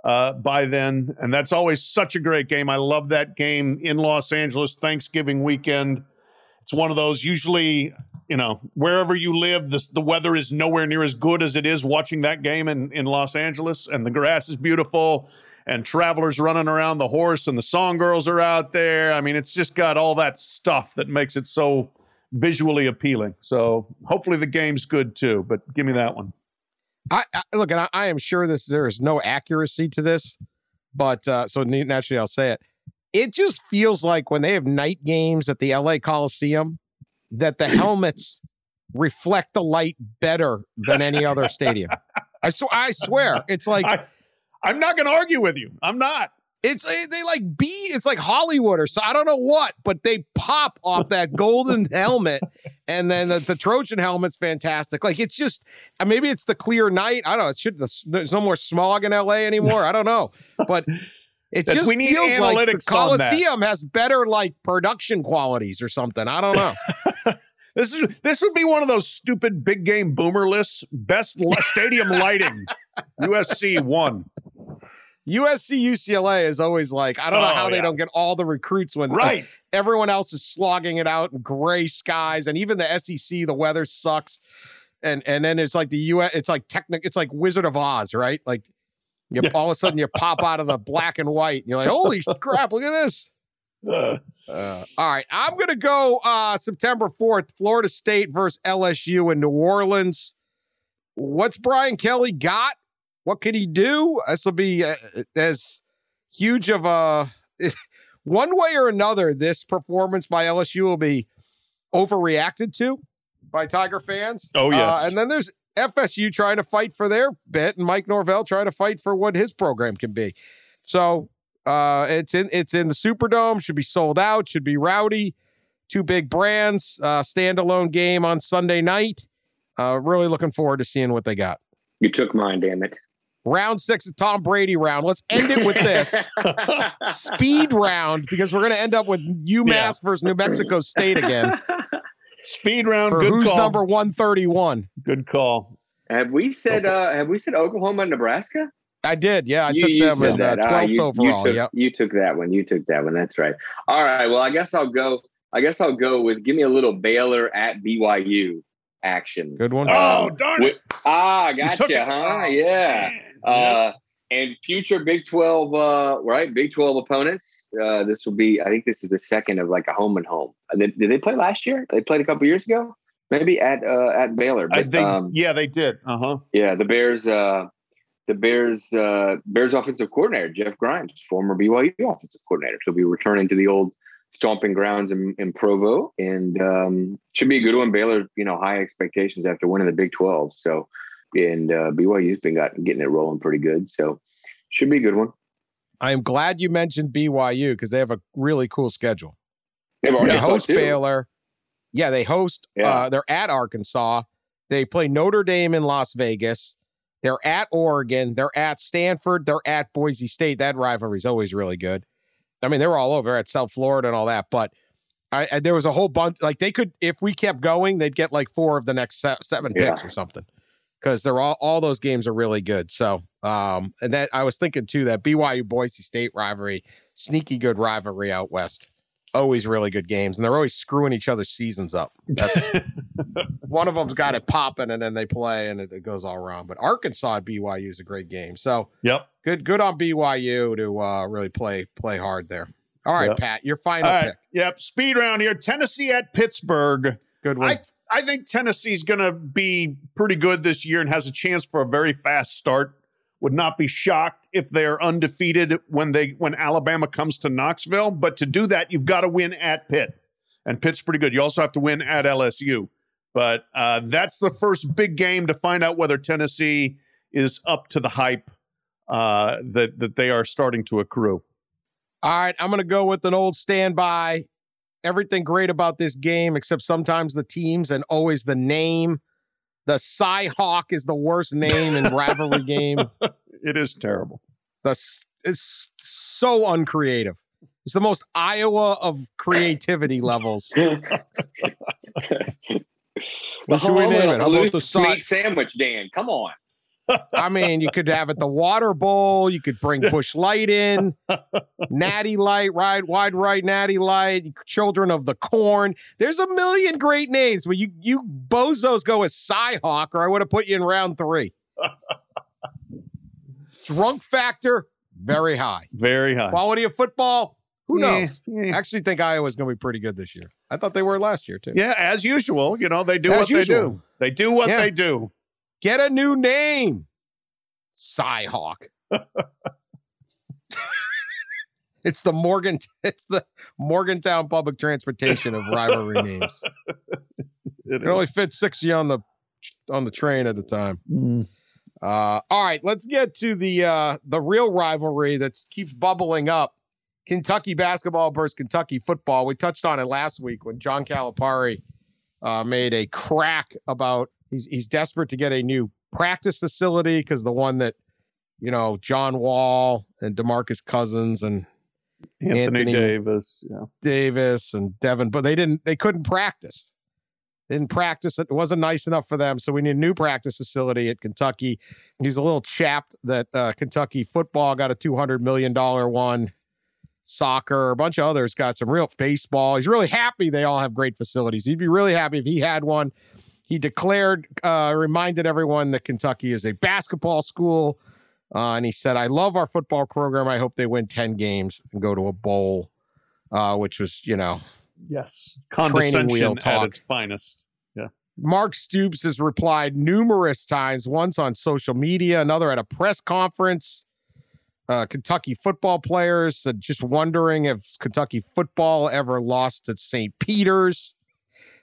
uh, by then. And that's always such a great game. I love that game in Los Angeles, Thanksgiving weekend. It's one of those, usually, you know, wherever you live, the, the weather is nowhere near as good as it is watching that game in, in Los Angeles. And the grass is beautiful, and travelers running around the horse, and the song girls are out there. I mean, it's just got all that stuff that makes it so visually appealing. So hopefully the game's good too, but give me that one. I, I look, and I, I am sure this there is no accuracy to this, but uh, so naturally I'll say it. It just feels like when they have night games at the LA Coliseum, that the helmets reflect the light better than any other stadium. I sw- I swear, it's like I, I'm not going to argue with you. I'm not. it's they, they like be it's like Hollywood or so I don't know what, but they pop off that golden helmet, and then the, the Trojan helmet's fantastic. Like it's just uh, maybe it's the clear night. I don't know. It should the, there's no more smog in LA anymore. I don't know, but it just we need feels like the analytics on that. Coliseum has better like production qualities or something. I don't know. This is this would be one of those stupid big game boomer lists. Best stadium lighting. USC one. USC UCLA is always like I don't know Oh, how they yeah. don't get all the recruits when Right. everyone else is slogging it out in gray skies and even the SEC the weather sucks and and then it's like the US it's like technic it's like Wizard of Oz right like you, Yeah. all of a sudden you pop out of the black and white and you're like holy crap look at this Uh, uh, all right I'm gonna go uh September 4th Florida State versus LSU in New Orleans what's Brian Kelly got what can he do this will be uh, as huge of a one way or another, this performance by LSU will be overreacted to by Tiger fans. Oh, yes. Uh, and then there's FSU trying to fight for their bit, and Mike Norvell trying to fight for what his program can be. So uh, it's in it's in the Superdome. Should be sold out. Should be rowdy. Two big brands. Uh, standalone game on Sunday night. Uh, really looking forward to seeing what they got. You took mine, damn it. Round six is Tom Brady round. Let's end it with this speed round because we're going to end up with UMass Yeah. versus New Mexico State again Speed round. for Good who's call. number 131. Good call. have we said uh have we said Oklahoma and Nebraska? I did. Yeah, I You- took you them said in uh, that. Ah, 12th you- overall. You took, yep. you took that one. You took that one. That's right. All right. Well, I guess I'll go. I guess I'll go with give me a little Baylor at BYU action. Good one. Oh, Um, darn wi- it. Ah, gotcha, it. huh? Oh, yeah. Uh, and future Big 12, uh, right? Big 12 opponents. Uh, this will be, I think this is the second of like a home and home. Uh, Did, did they play last year? They played a couple years ago, maybe at uh, at Baylor. I But, think, um, yeah, they did. Uh huh. yeah, the Bears, uh, the Bears, uh, Bears offensive coordinator Jeff Grimes, former BYU offensive coordinator, so he'll be returning to the old stomping grounds in, in Provo, and um, should be a good one. Baylor, you know, high expectations after winning the Big Twelve, so and uh, BYU's been got, getting it rolling pretty good, so should be a good one. I am glad you mentioned BYU because they have a really cool schedule. They've They already host. Baylor. Yeah, they host. Yeah. Uh, they're at Arkansas. They play Notre Dame in Las Vegas. They're at Oregon. They're at Stanford. They're at Boise State. That rivalry is always really good. I mean, they were all over at South Florida and all that. But I, I there was a whole bunch. Like they could, if we kept going, they'd get like four of the next se- seven picks Yeah. or something. Because they're all all those games are really good. So, um, and that I was thinking too that BYU Boise State rivalry, sneaky good rivalry out west always really good games, and they're always screwing each other's seasons up. That's one of them's got it popping, and then they play, and it, it goes all wrong. But Arkansas at BYU is a great game, so Yep. good good on BYU to uh, really play play hard there. All right, Yep. Pat, your final right. pick. Yep. Speed round here. Tennessee at Pittsburgh. Good one. I I think Tennessee's going to be pretty good this year and has a chance for a very fast start. Would not be shocked if they're undefeated when they when Alabama comes to Knoxville. But to do that, you've got to win at Pitt, and Pitt's pretty good. You also have to win at LSU. But uh, that's the first big game to find out whether Tennessee is up to the hype uh, that that they are starting to accrue. All right, I'm going to go with an old standby. Everything great about this game, except sometimes the teams and always the name. The Cy Hawk is the worst name in rivalry game. It is terrible. The it's so uncreative. It's the most Iowa of creativity levels. What should we name it? How about the side? meat sandwich, Dan? Come on. I mean, you could have it the water bowl. You could bring Busch Light in, Natty Light, right, wide right, Natty Light, Children of the Corn. There's a million great names, but you you bozos go with Cyhawk, or I would have put you in round three. Drunk factor very high. Very high. Quality of football, who knows? Eh. I actually think Iowa's going to be pretty good this year. I thought they were last year too. Yeah, as usual, you know, they do As what usual. they do. They do what Yeah. they do. Get a new name. Cyhawk. it's the Morgan it's the Morgantown public transportation of rivalry names. It It only fits six of you on the on the train at a time. is. Uh, all right, let's get to the uh, the real rivalry that keeps bubbling up. Kentucky basketball versus Kentucky football. We touched on it last week when John Calipari uh, made a crack about he's he's desperate to get a new practice facility because the one that you know John Wall and DeMarcus Cousins and Anthony, Anthony- Davis. Yeah. Davis and Devin, but they didn't they couldn't practice. They didn't practice. It wasn't nice enough for them. So we need a new practice facility at Kentucky. He's a little chapped that uh, Kentucky football got a $200 million one. Soccer, a bunch of others got some real baseball. He's really happy they all have great facilities. He'd be really happy if he had one. He declared, uh, reminded everyone that Kentucky is a basketball school. Uh, and he said, I love our football program. I hope they win 10 games and go to a bowl, uh, which was, you know, Yes. Training Condescension wheel at its finest. Yeah. Mark Stoops has replied numerous times, once on social media, another at a press conference. uh, Kentucky football players, uh, just wondering if Kentucky football ever lost to St. Peter's.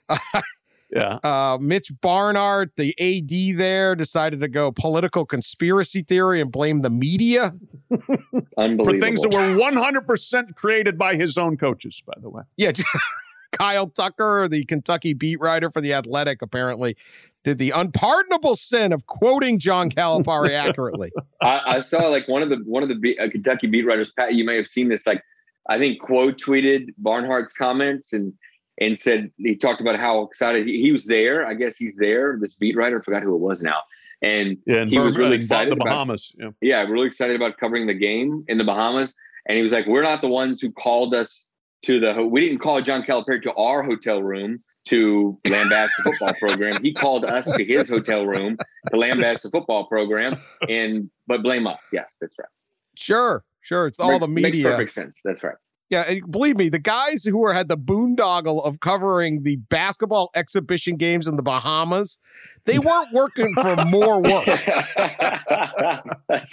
Yeah. Uh, Mitch Barnhart, the AD there, decided to go political conspiracy theory and blame the media. For things that were 100% created by his own coaches, by the way. Yeah. Kyle Tucker, the Kentucky beat writer for The Athletic, apparently did the unpardonable sin of quoting John Calipari accurately. I, I, saw like one of the one of the be- uh, Kentucky beat writers, Pat. You may have seen this. Like, I think quote tweeted Barnhart's comments and and said he talked about how excited he, he was there. I guess he's there. This beat writer, I forgot who it was now, and, yeah, and he was really and excited the about- Bahamas. yeah. yeah, really excited about covering the game in the Bahamas. And he was like, "We're not the ones who called us to the. We didn't call John Calipari to our hotel room to lambast the football program. He called us to his hotel room to lambast the football program. And but blame us. Yes, that's right. Sure, sure. It's all Makes- the makes media. perfect sense. That's right. Yeah, and believe me, the guys who were had the boondoggle of covering the basketball exhibition games in the Bahamas, they weren't working for more work. that's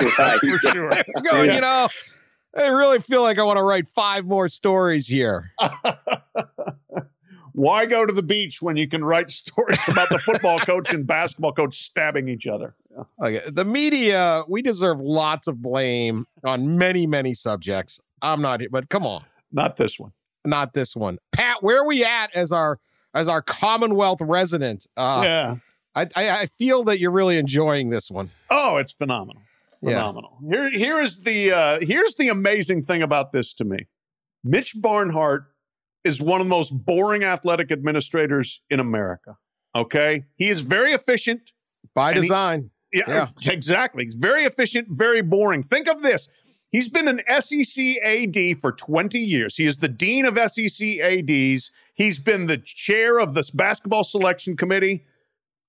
right. For sure. Going, Yeah. you know, I really feel like I want to write five more stories here. Why go to the beach when you can write stories about the football coach and basketball coach stabbing each other? Okay, the media, we deserve lots of blame on many, many subjects. I'm not, here, but come on, Not this one. not this one. Pat, where are we at as our as our Commonwealth resident? Uh, yeah. I, I I feel that you're really enjoying this one. Oh, it's phenomenal. Yeah. Phenomenal. Here, here is the uh, here's the amazing thing about this to me. Mitch Barnhart is one of the most boring athletic administrators in America. Okay, he is very efficient. By And he- design. Yeah, exactly. He's very efficient, very boring. Think of this. He's been an SEC AD for 20 years. He is the dean of SEC ADs. He's been the chair of this basketball selection committee.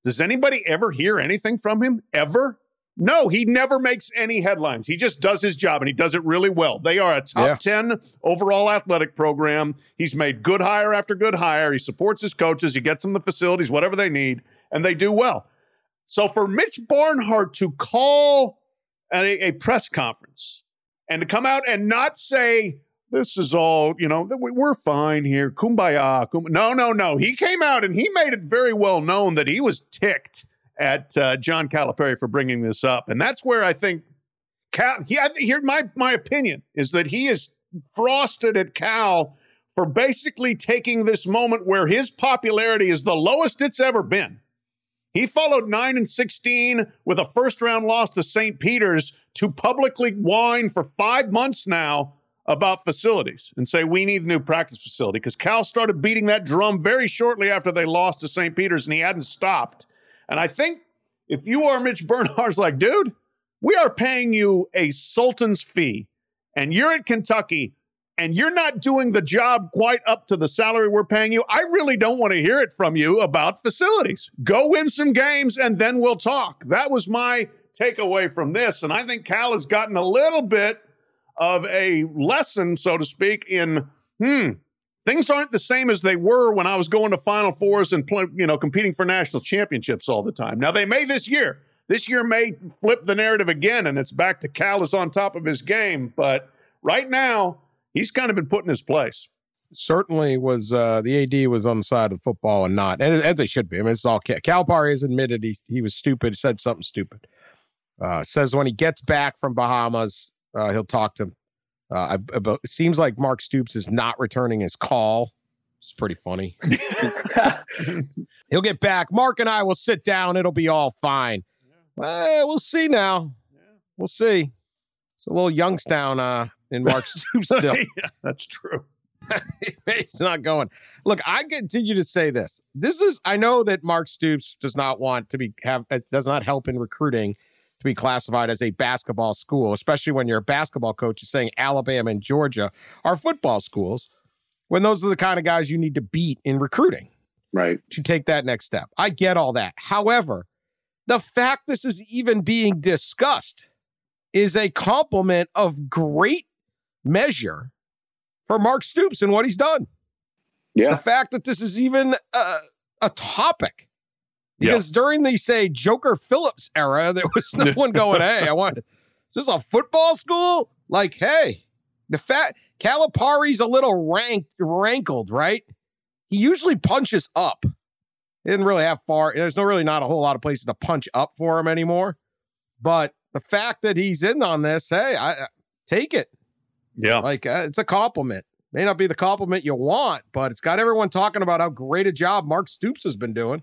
Does anybody ever hear anything from him? Ever? No, he never makes any headlines. He just does his job and he does it really well. They are a top Yeah. 10 overall athletic program. He's made good hire after good hire. He supports his coaches, he gets them the facilities, whatever they need, and they do well. So for Mitch Barnhart to call a, a press conference and to come out and not say, this is all, you know, we- we're fine here. Kumbaya. Kum-" No, no, no. He came out and he made it very well known that he was ticked at uh, John Calipari for bringing this up. And that's where I think Cal, he, I think here, my, my opinion is that he is frosted at Cal for basically taking this moment where his popularity is the lowest it's ever been. He followed 9 and 16 with a first round loss to St. Peter's to publicly whine for five months now about facilities and say, we need a new practice facility because Cal started beating that drum very shortly after they lost to St. Peter's and he hadn't stopped. And I think if you are Mitch Barnhart's like, dude, we are paying you a sultan's fee and you're at Kentucky and you're not doing the job quite up to the salary we're paying you, I really don't want to hear it from you about facilities. Go win some games and then we'll talk. That was my takeaway from this. And I think Cal has gotten a little bit of a lesson, so to speak, in hmm, things aren't the same as they were when I was going to Final Fours and play, you know competing for national championships all the time. Now they may this year. This year may flip the narrative again, and it's back to Cal is on top of his game. But right now, he's kind of been put in his place. Certainly was uh, the AD was on the side of the football and not, and as they should be. I mean, it's all Cal- Calipari has admitted he he was stupid, said something stupid. Uh, says when he gets back from Bahamas, uh, he'll talk to. Uh, I- about, it seems like Mark Stoops is not returning his call. It's pretty funny. He'll get back. Mark and I will sit down. It'll be all fine. Well, we'll see now. We'll see. It's a little Youngstown uh, in Mark Stoops still. yeah, that's true. He's not going. Look, I continue to say this. This is I know that Mark Stoops does not want to be have it does not help in recruiting to be classified as a basketball school, especially when you're a basketball coach is saying Alabama and Georgia are football schools, when those are the kind of guys you need to beat in recruiting right. to take that next step. I get all that. However, the fact this is even being discussed is a compliment of great measure for Mark Stoops and what he's done. Yeah. The fact that this is even a, a topic. Yeah. Because during the, say, Joker Phillips era, there was no one going, hey, I want Is this a football school? Like, hey, the fat Calipari's a little rank rankled, right? He usually punches up. He didn't really have far. There's no really not a whole lot of places to punch up for him anymore. But the fact that he's in on this, hey, I, I take it. Yeah. Like uh, it's a compliment. May not be the compliment you want, but it's got everyone talking about how great a job Mark Stoops has been doing.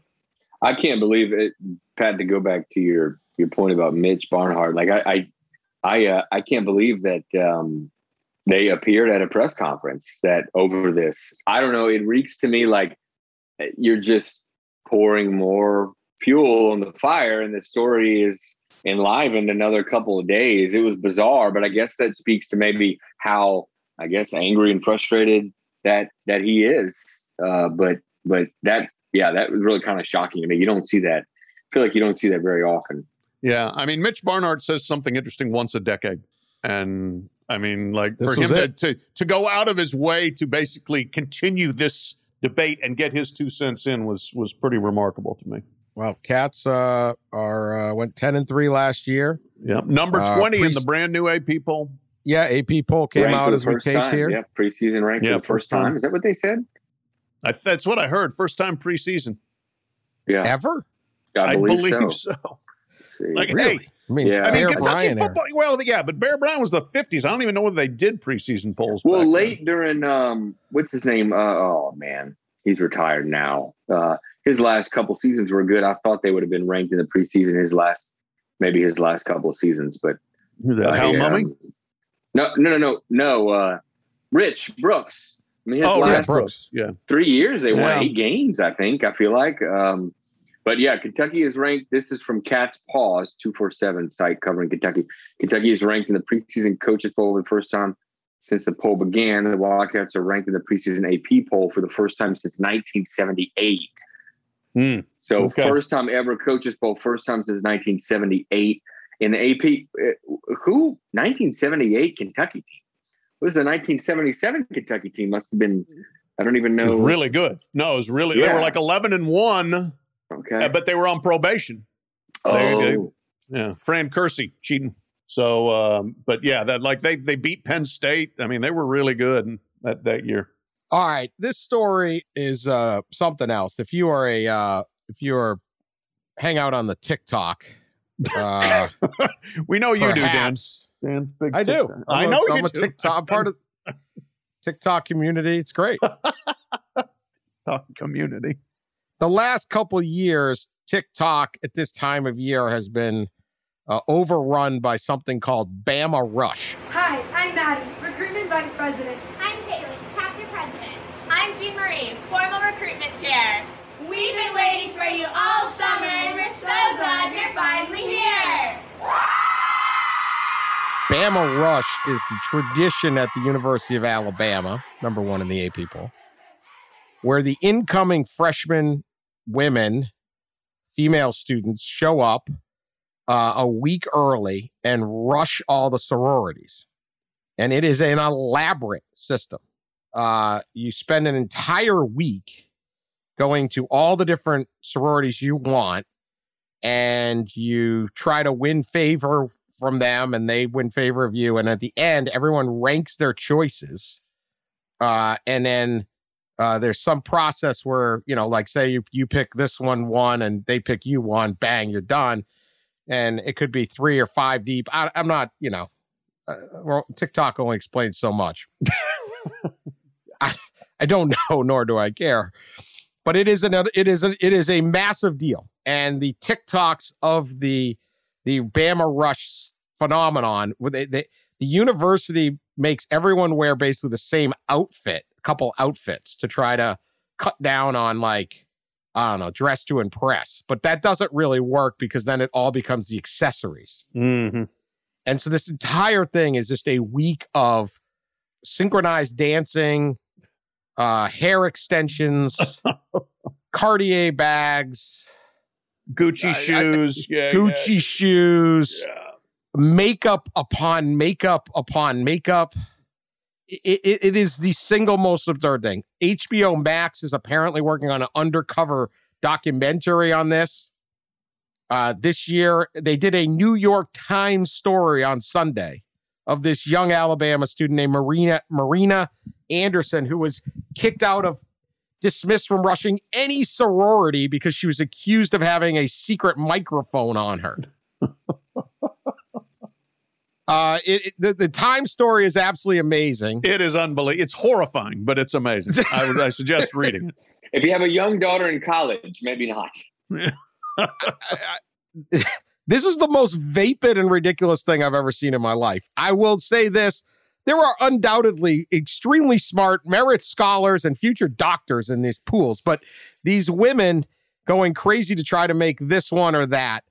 I can't believe it, Pat. To go back to your your point about Mitch Barnhart, like I I I, uh, I can't believe that um, they appeared at a press conference that over this. I don't know. It reeks to me like you're just pouring more fuel on the fire, and the story is enlivened another couple of days. It was bizarre, but I guess that speaks to maybe how I guess angry and frustrated that that he is. Uh, but but that yeah, that was really kind of shocking to me. You don't see that. I feel like you don't see that very often. Yeah, I mean, Mitch Barnhart says something interesting once a decade, and I mean, like This for him to, to to go out of his way to basically continue this debate and get his two cents in was was pretty remarkable to me. Well, Cats uh, are uh, went ten and three last year. Yeah, number Uh, twenty in the brand new AP poll. Yeah, AP poll came Ranked out as we first taped time. here. Yeah, preseason rank Yeah, for the first first time. time. Is that what they said? I, that's what I heard. First time preseason. Yeah, Ever? I I believe, believe, so. so. Like, Really? hey, I mean, Yeah. I mean, Bear Kentucky Bryant era. football. Well, yeah, but Bear Brown was the fifties. I don't even know whether they did preseason polls. Well, back then. late during um, what's his name? Uh, oh man, he's retired now. Uh, his last couple seasons were good. I thought they would have been ranked in the preseason. His last, maybe his last couple of seasons, but that? uh, Hal he, Mumme. um, no, no, no, no, no. Uh, Rich Brooks. I mean, his Oh, yeah, Brooks. Yeah. three years they Yeah. won eight games. I think. I feel like. Um, but yeah, Kentucky is ranked. This is from Cats Pause two four seven site covering Kentucky. Kentucky is ranked in the preseason coaches poll for the first time since the poll began. The Wildcats are ranked in the preseason AP poll for the first time since 1978. Hmm. So Okay. first time ever coaches poll, first time since 1978 in the AP. uh, Who 1978 Kentucky team? It was the 1977 Kentucky team. Must have been. I don't even It know. was really good. No, it was really. They were like eleven and one, okay. uh, but they were on probation. oh, they- Yeah, Fran Curci cheating. So, um, but yeah, that like they they beat Penn State. I mean, they were really good that that year. All right, this story is uh, something else. If you are a uh, if you are hang out on the TikTok, uh, we know you do, Dan. perhaps- Dan's big. I do. I'm I a- know I'm you a. TikTok I'm part of TikTok community. It's great. TikTok community. the last couple years, TikTok at this time of year has been uh, overrun by something called Bama Rush. Hi, I'm Maddie, Recruitment Vice President. We've been waiting for you all summer, and we're so glad you're finally here. Bama Rush is the tradition at the University of Alabama, number one in the AP poll, where the incoming freshman women, female students, show up uh, a week early and rush all the sororities. And it is an elaborate system. Uh, you spend an entire week going to all the different sororities you want and you try to win favor from them and they win favor of you and at the end everyone ranks their choices uh and then uh there's some process where you know like say you, you pick this one one and they pick you one bang you're done and it could be three or five deep. I, i'm not you know uh, well, tiktok only explains so much. I, I don't know nor do i care but it is an it is a, it is a massive deal. And the tiktoks of the the bama rush phenomenon they, they the university makes everyone wear basically the same outfit a couple outfits to try to cut down on like i don't know dress to impress. But that doesn't really work because then it all becomes the accessories. Mm-hmm. and so this entire thing is just a week of synchronized dancing, uh, hair extensions, Cartier bags, Gucci I- I- shoes. yeah, Gucci shoes, Yeah. makeup upon makeup upon makeup. It, it, it is the single most absurd thing. HBO Max is apparently working on an undercover documentary on this. Uh, this year, they did a New York Times story on Sunday of this young Alabama student named Marina Marina Anderson, who was kicked out of, dismissed from rushing any sorority because she was accused of having a secret microphone on her. Uh, it, it, the, the time story is absolutely amazing. It is unbelievable. It's horrifying, but it's amazing. I would I suggest reading it. If you have a young daughter in college, maybe not. this is the most vapid and ridiculous thing I've ever seen in my life. I will say this. There are undoubtedly extremely smart merit scholars and future doctors in these pools, but these women going crazy to try to make this one or that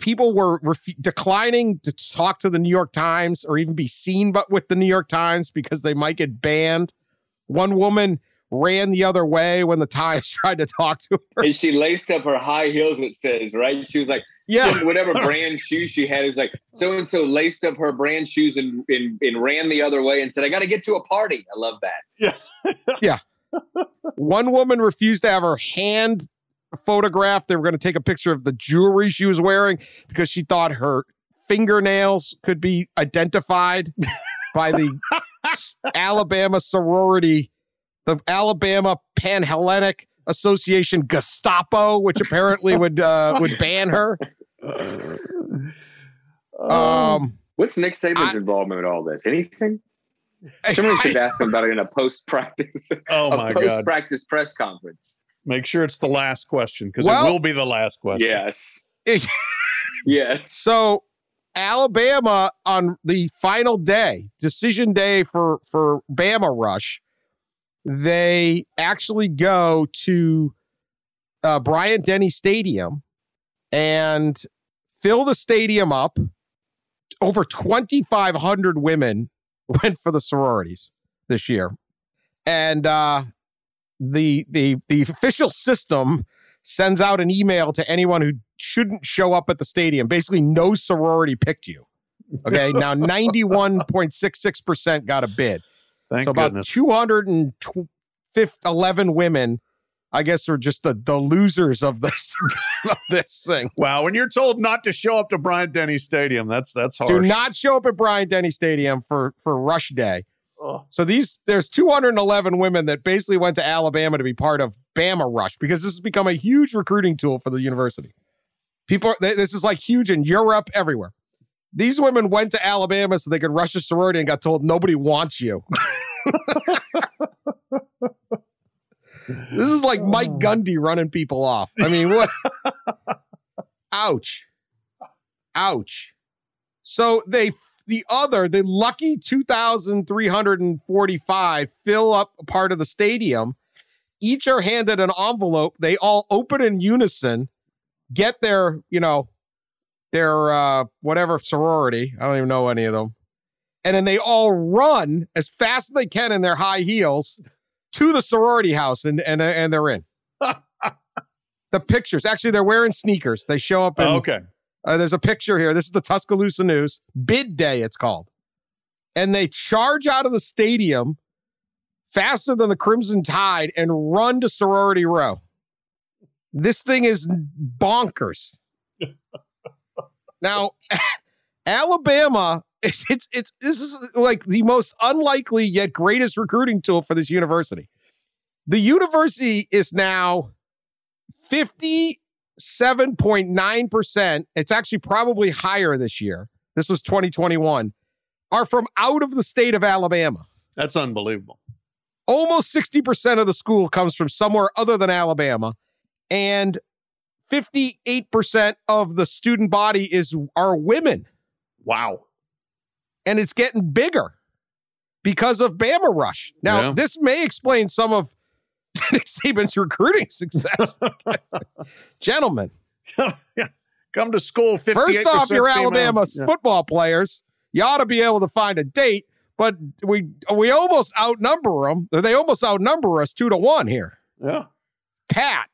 people were ref- declining to talk to the New York Times or even be seen but with the New York Times because they might get banned. One woman ran the other way when the Times tried to talk to her. And she laced up her high heels, it says, right? She was like, yeah, whatever brand shoes she had. It was like, so and so laced up her brand shoes and, and, and ran the other way and said, I got to get to a party. I love that. Yeah. yeah. One woman refused to have her hand photographed. They were going to take a picture of the jewelry she was wearing because she thought her fingernails could be identified by the Alabama sorority, the Alabama Panhellenic Association Gestapo, which apparently would uh, would ban her. Um, what's Nick Saban's I, involvement with all this? Anything? Somebody should ask him about it in a post practice. Oh my god! Post practice press conference. Make sure it's the last question because well, it will be the last question. Yes. yes. So Alabama on the final day, decision day for for Bama Rush, they actually go to uh, Bryant Denny Stadium and fill the stadium up. Over 2,500 women went for the sororities this year. And uh, the the the official system sends out an email to anyone who shouldn't show up at the stadium. Basically, no sorority picked you. Okay, now ninety one point six six percent got a bid. Thank so about two hundred and eleven women. I guess are just the the losers of this of this thing. Wow, when you're told not to show up to Bryant Denny Stadium, that's that's hard. Do not show up at Bryant Denny Stadium for for Rush Day. So these there's 211 women that basically went to Alabama to be part of Bama Rush because this has become a huge recruiting tool for the university. People, this is like huge in Europe, everywhere. These women went to Alabama so they could rush a sorority and got told nobody wants you. this is like Mike oh. Gundy running people off. I mean, what? Ouch. Ouch. So they the other, the lucky 2,345 fill up a part of the stadium. Each are handed an envelope. They all open in unison, get their, you know, their uh, whatever sorority. I don't even know any of them. And then they all run as fast as they can in their high heels to the sorority house and and, and they're in. the pictures. Actually, they're wearing sneakers. They show up in, oh, okay. Uh, there's a picture here. This is the Tuscaloosa News. Bid Day, it's called. And they charge out of the stadium faster than the Crimson Tide and run to Sorority Row. This thing is bonkers. now, Alabama, it's, it's it's this is like the most unlikely yet greatest recruiting tool for this university. The university is now 50 7.9%, it's actually probably higher this year. This was 2021, are from out of the state of Alabama. That's unbelievable. Almost 60% of the school comes from somewhere other than Alabama. And 58% of the student body is are women. Wow. And it's getting bigger because of Bama Rush. Now, yeah. this may explain some of Nick Saban's recruiting success. Gentlemen. Come to school. First off, you're Alabama yeah. football players. You ought to be able to find a date, but we we almost outnumber them. They almost outnumber us two to one here. Yeah. Pat,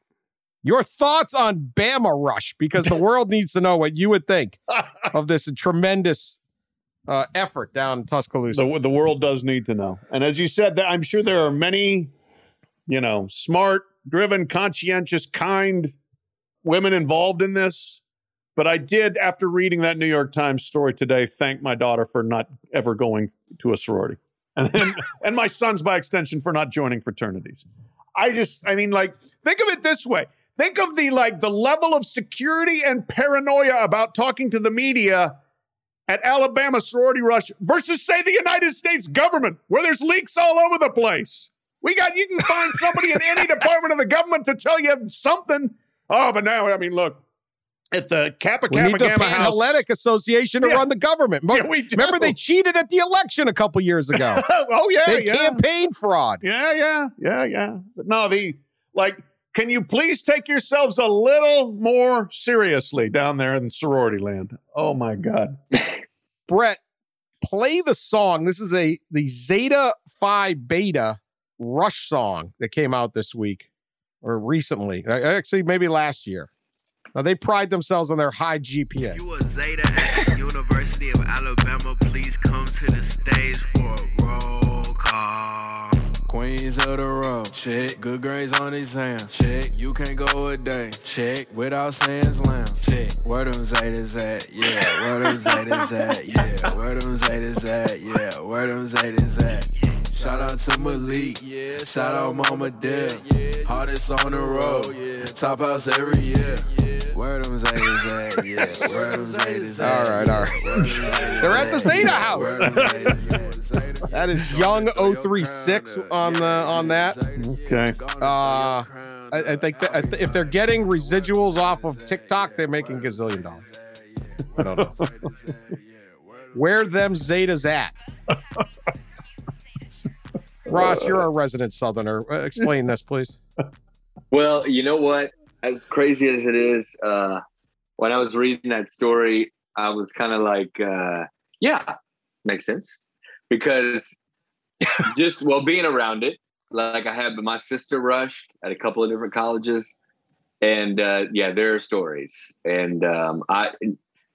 your thoughts on Bama Rush because the world needs to know what you would think of this tremendous uh, effort down in Tuscaloosa. The, the world does need to know. And as you said, I'm sure there are many you know, smart, driven, conscientious, kind women involved in this. But I did, after reading that New York Times story today, thank my daughter for not ever going to a sorority, and and, and my sons, by extension, for not joining fraternities. I just, I mean, like, think of it this way: think of the like the level of security and paranoia about talking to the media at Alabama sorority rush versus, say, the United States government, where there's leaks all over the place. We got you can find somebody in any department of the government to tell you something. Oh, but now, I mean, look, at the Kappa We Kappa need Gamma House. Panhellenic Association to Yeah. run the government. Yeah, we do. Remember they cheated at the election a couple years ago. oh yeah, they yeah. campaign fraud. Yeah, yeah, yeah, yeah. But no, the like, can you please take yourselves a little more seriously down there in sorority land? Oh my God. Brett, play the song. This is a the Zeta Phi Beta Rush song that came out this week or recently. Actually, maybe last year. Now they pride themselves on their high GPA. You a Zeta at the University of Alabama. Please come to the stage for a roll call. Queens of the road, check. Good grades on exam, check. You can't go a day, check. Without saying slam, check. Where them Zetas at? Yeah. Where them Zetas at? Yeah. Where them Zetas at? Yeah. Where them Zetas at? Shout out to Malik, yeah. Shout out Mama Dell. Hardest on the road, yeah. Top house every year. Where them Zetas at? Yeah. Where them Zetas at? All right, all right. Yeah. Where They're at the Zeta house. Where them Zetas at? That is Young 036 on the on that. Okay. Uh, I, I think that I th- if they're getting residuals off of TikTok, they're making gazillion dollars. I don't know. Where them Zetas at? Ross, you're a resident Southerner. Uh, Explain this, please. Well, you know what? As crazy as it is, uh, when I was reading that story, I was kind of like, uh, yeah, makes sense. Because just, well, being around it, like I had my sister rushed at a couple of different colleges. And uh, yeah, there are stories. And um, I,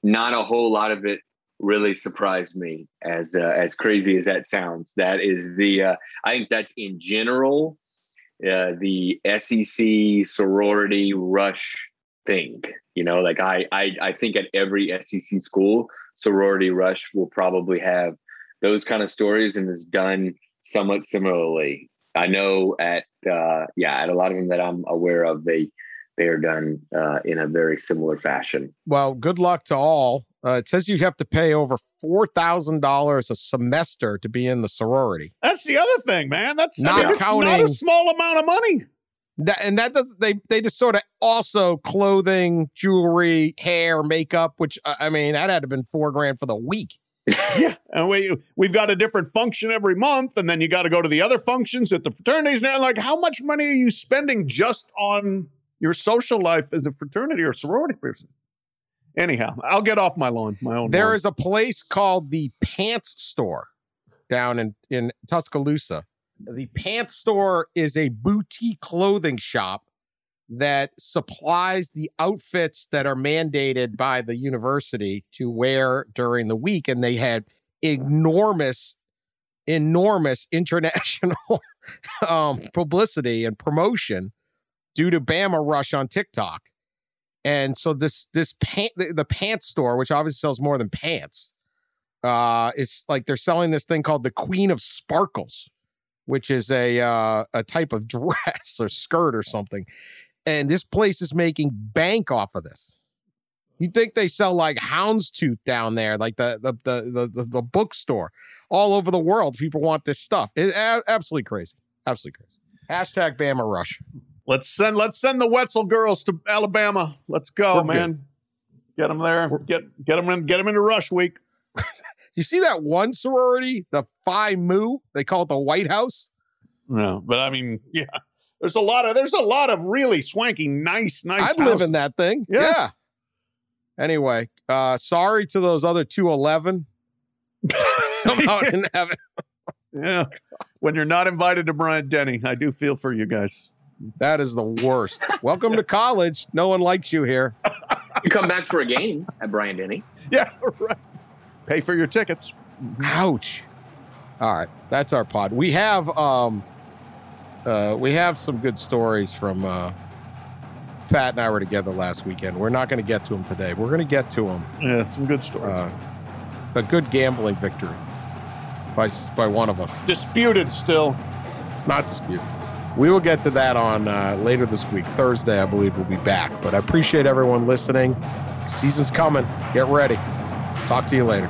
not a whole lot of it really surprised me as uh, as crazy as that sounds. That is the, uh, I think that's in general uh, the SEC sorority rush thing. You know, like I, I, I think at every SEC school, sorority rush will probably have those kind of stories and is done somewhat similarly. I know at, uh, yeah, at a lot of them that I'm aware of, they, they are done uh, in a very similar fashion. Well, good luck to all. Uh, it says you have to pay over four thousand dollars a semester to be in the sorority. That's the other thing, man. That's I Not mean, it's not a small amount of money. That, and that does they they just sort of also clothing, jewelry, hair, makeup. Which uh, I mean, that had to have been four grand for the week. Yeah, and we we've got a different function every month, and then you got to go to the other functions at the fraternities. Now, like, how much money are you spending just on your social life as a fraternity or sorority person? Anyhow, I'll get off my lawn, my own. There lawn. is a place called the Pants Store down in, in Tuscaloosa. The Pants Store is a boutique clothing shop that supplies the outfits that are mandated by the university to wear during the week. And they had enormous, enormous international um, publicity and promotion due to Bama Rush on TikTok. And so this this pant the, the pants store, which obviously sells more than pants, uh, is like they're selling this thing called the Queen of Sparkles, which is a uh, a type of dress or skirt or something. And this place is making bank off of this. You think they sell like houndstooth down there, like the the the the, the, the bookstore all over the world? People want this stuff. It's absolutely crazy, absolutely crazy. Hashtag Bama Rush. Let's send let's send the Wetzel girls to Alabama. Let's go, We're man. Get them there. Get get them in. Get them into Rush Week. you see that one sorority, the Phi Mu? They call it the White House. No, but I mean, yeah. There's a lot of there's a lot of really swanky, nice, nice. I'd live in that thing. Yeah. Yeah. Anyway, uh, sorry to those other 211. Somehow didn't have it. Yeah. When you're not invited to Bryant Denny, I do feel for you guys. That is the worst. Welcome to college. No one likes you here. You come back for a game at Bryant Denny. Yeah, right. Pay for your tickets. Ouch. All right, that's our pod. We have um uh we have some good stories from uh Pat and I were together last weekend. We're not going to get to them today. We're going to get to them. Yeah, some good stories. Uh, a good gambling victory by by one of us. Disputed still. Not disputed. We will get to that on uh, later this week. Thursday, I believe, we'll be back. But I appreciate everyone listening. Season's coming. Get ready. Talk to you later.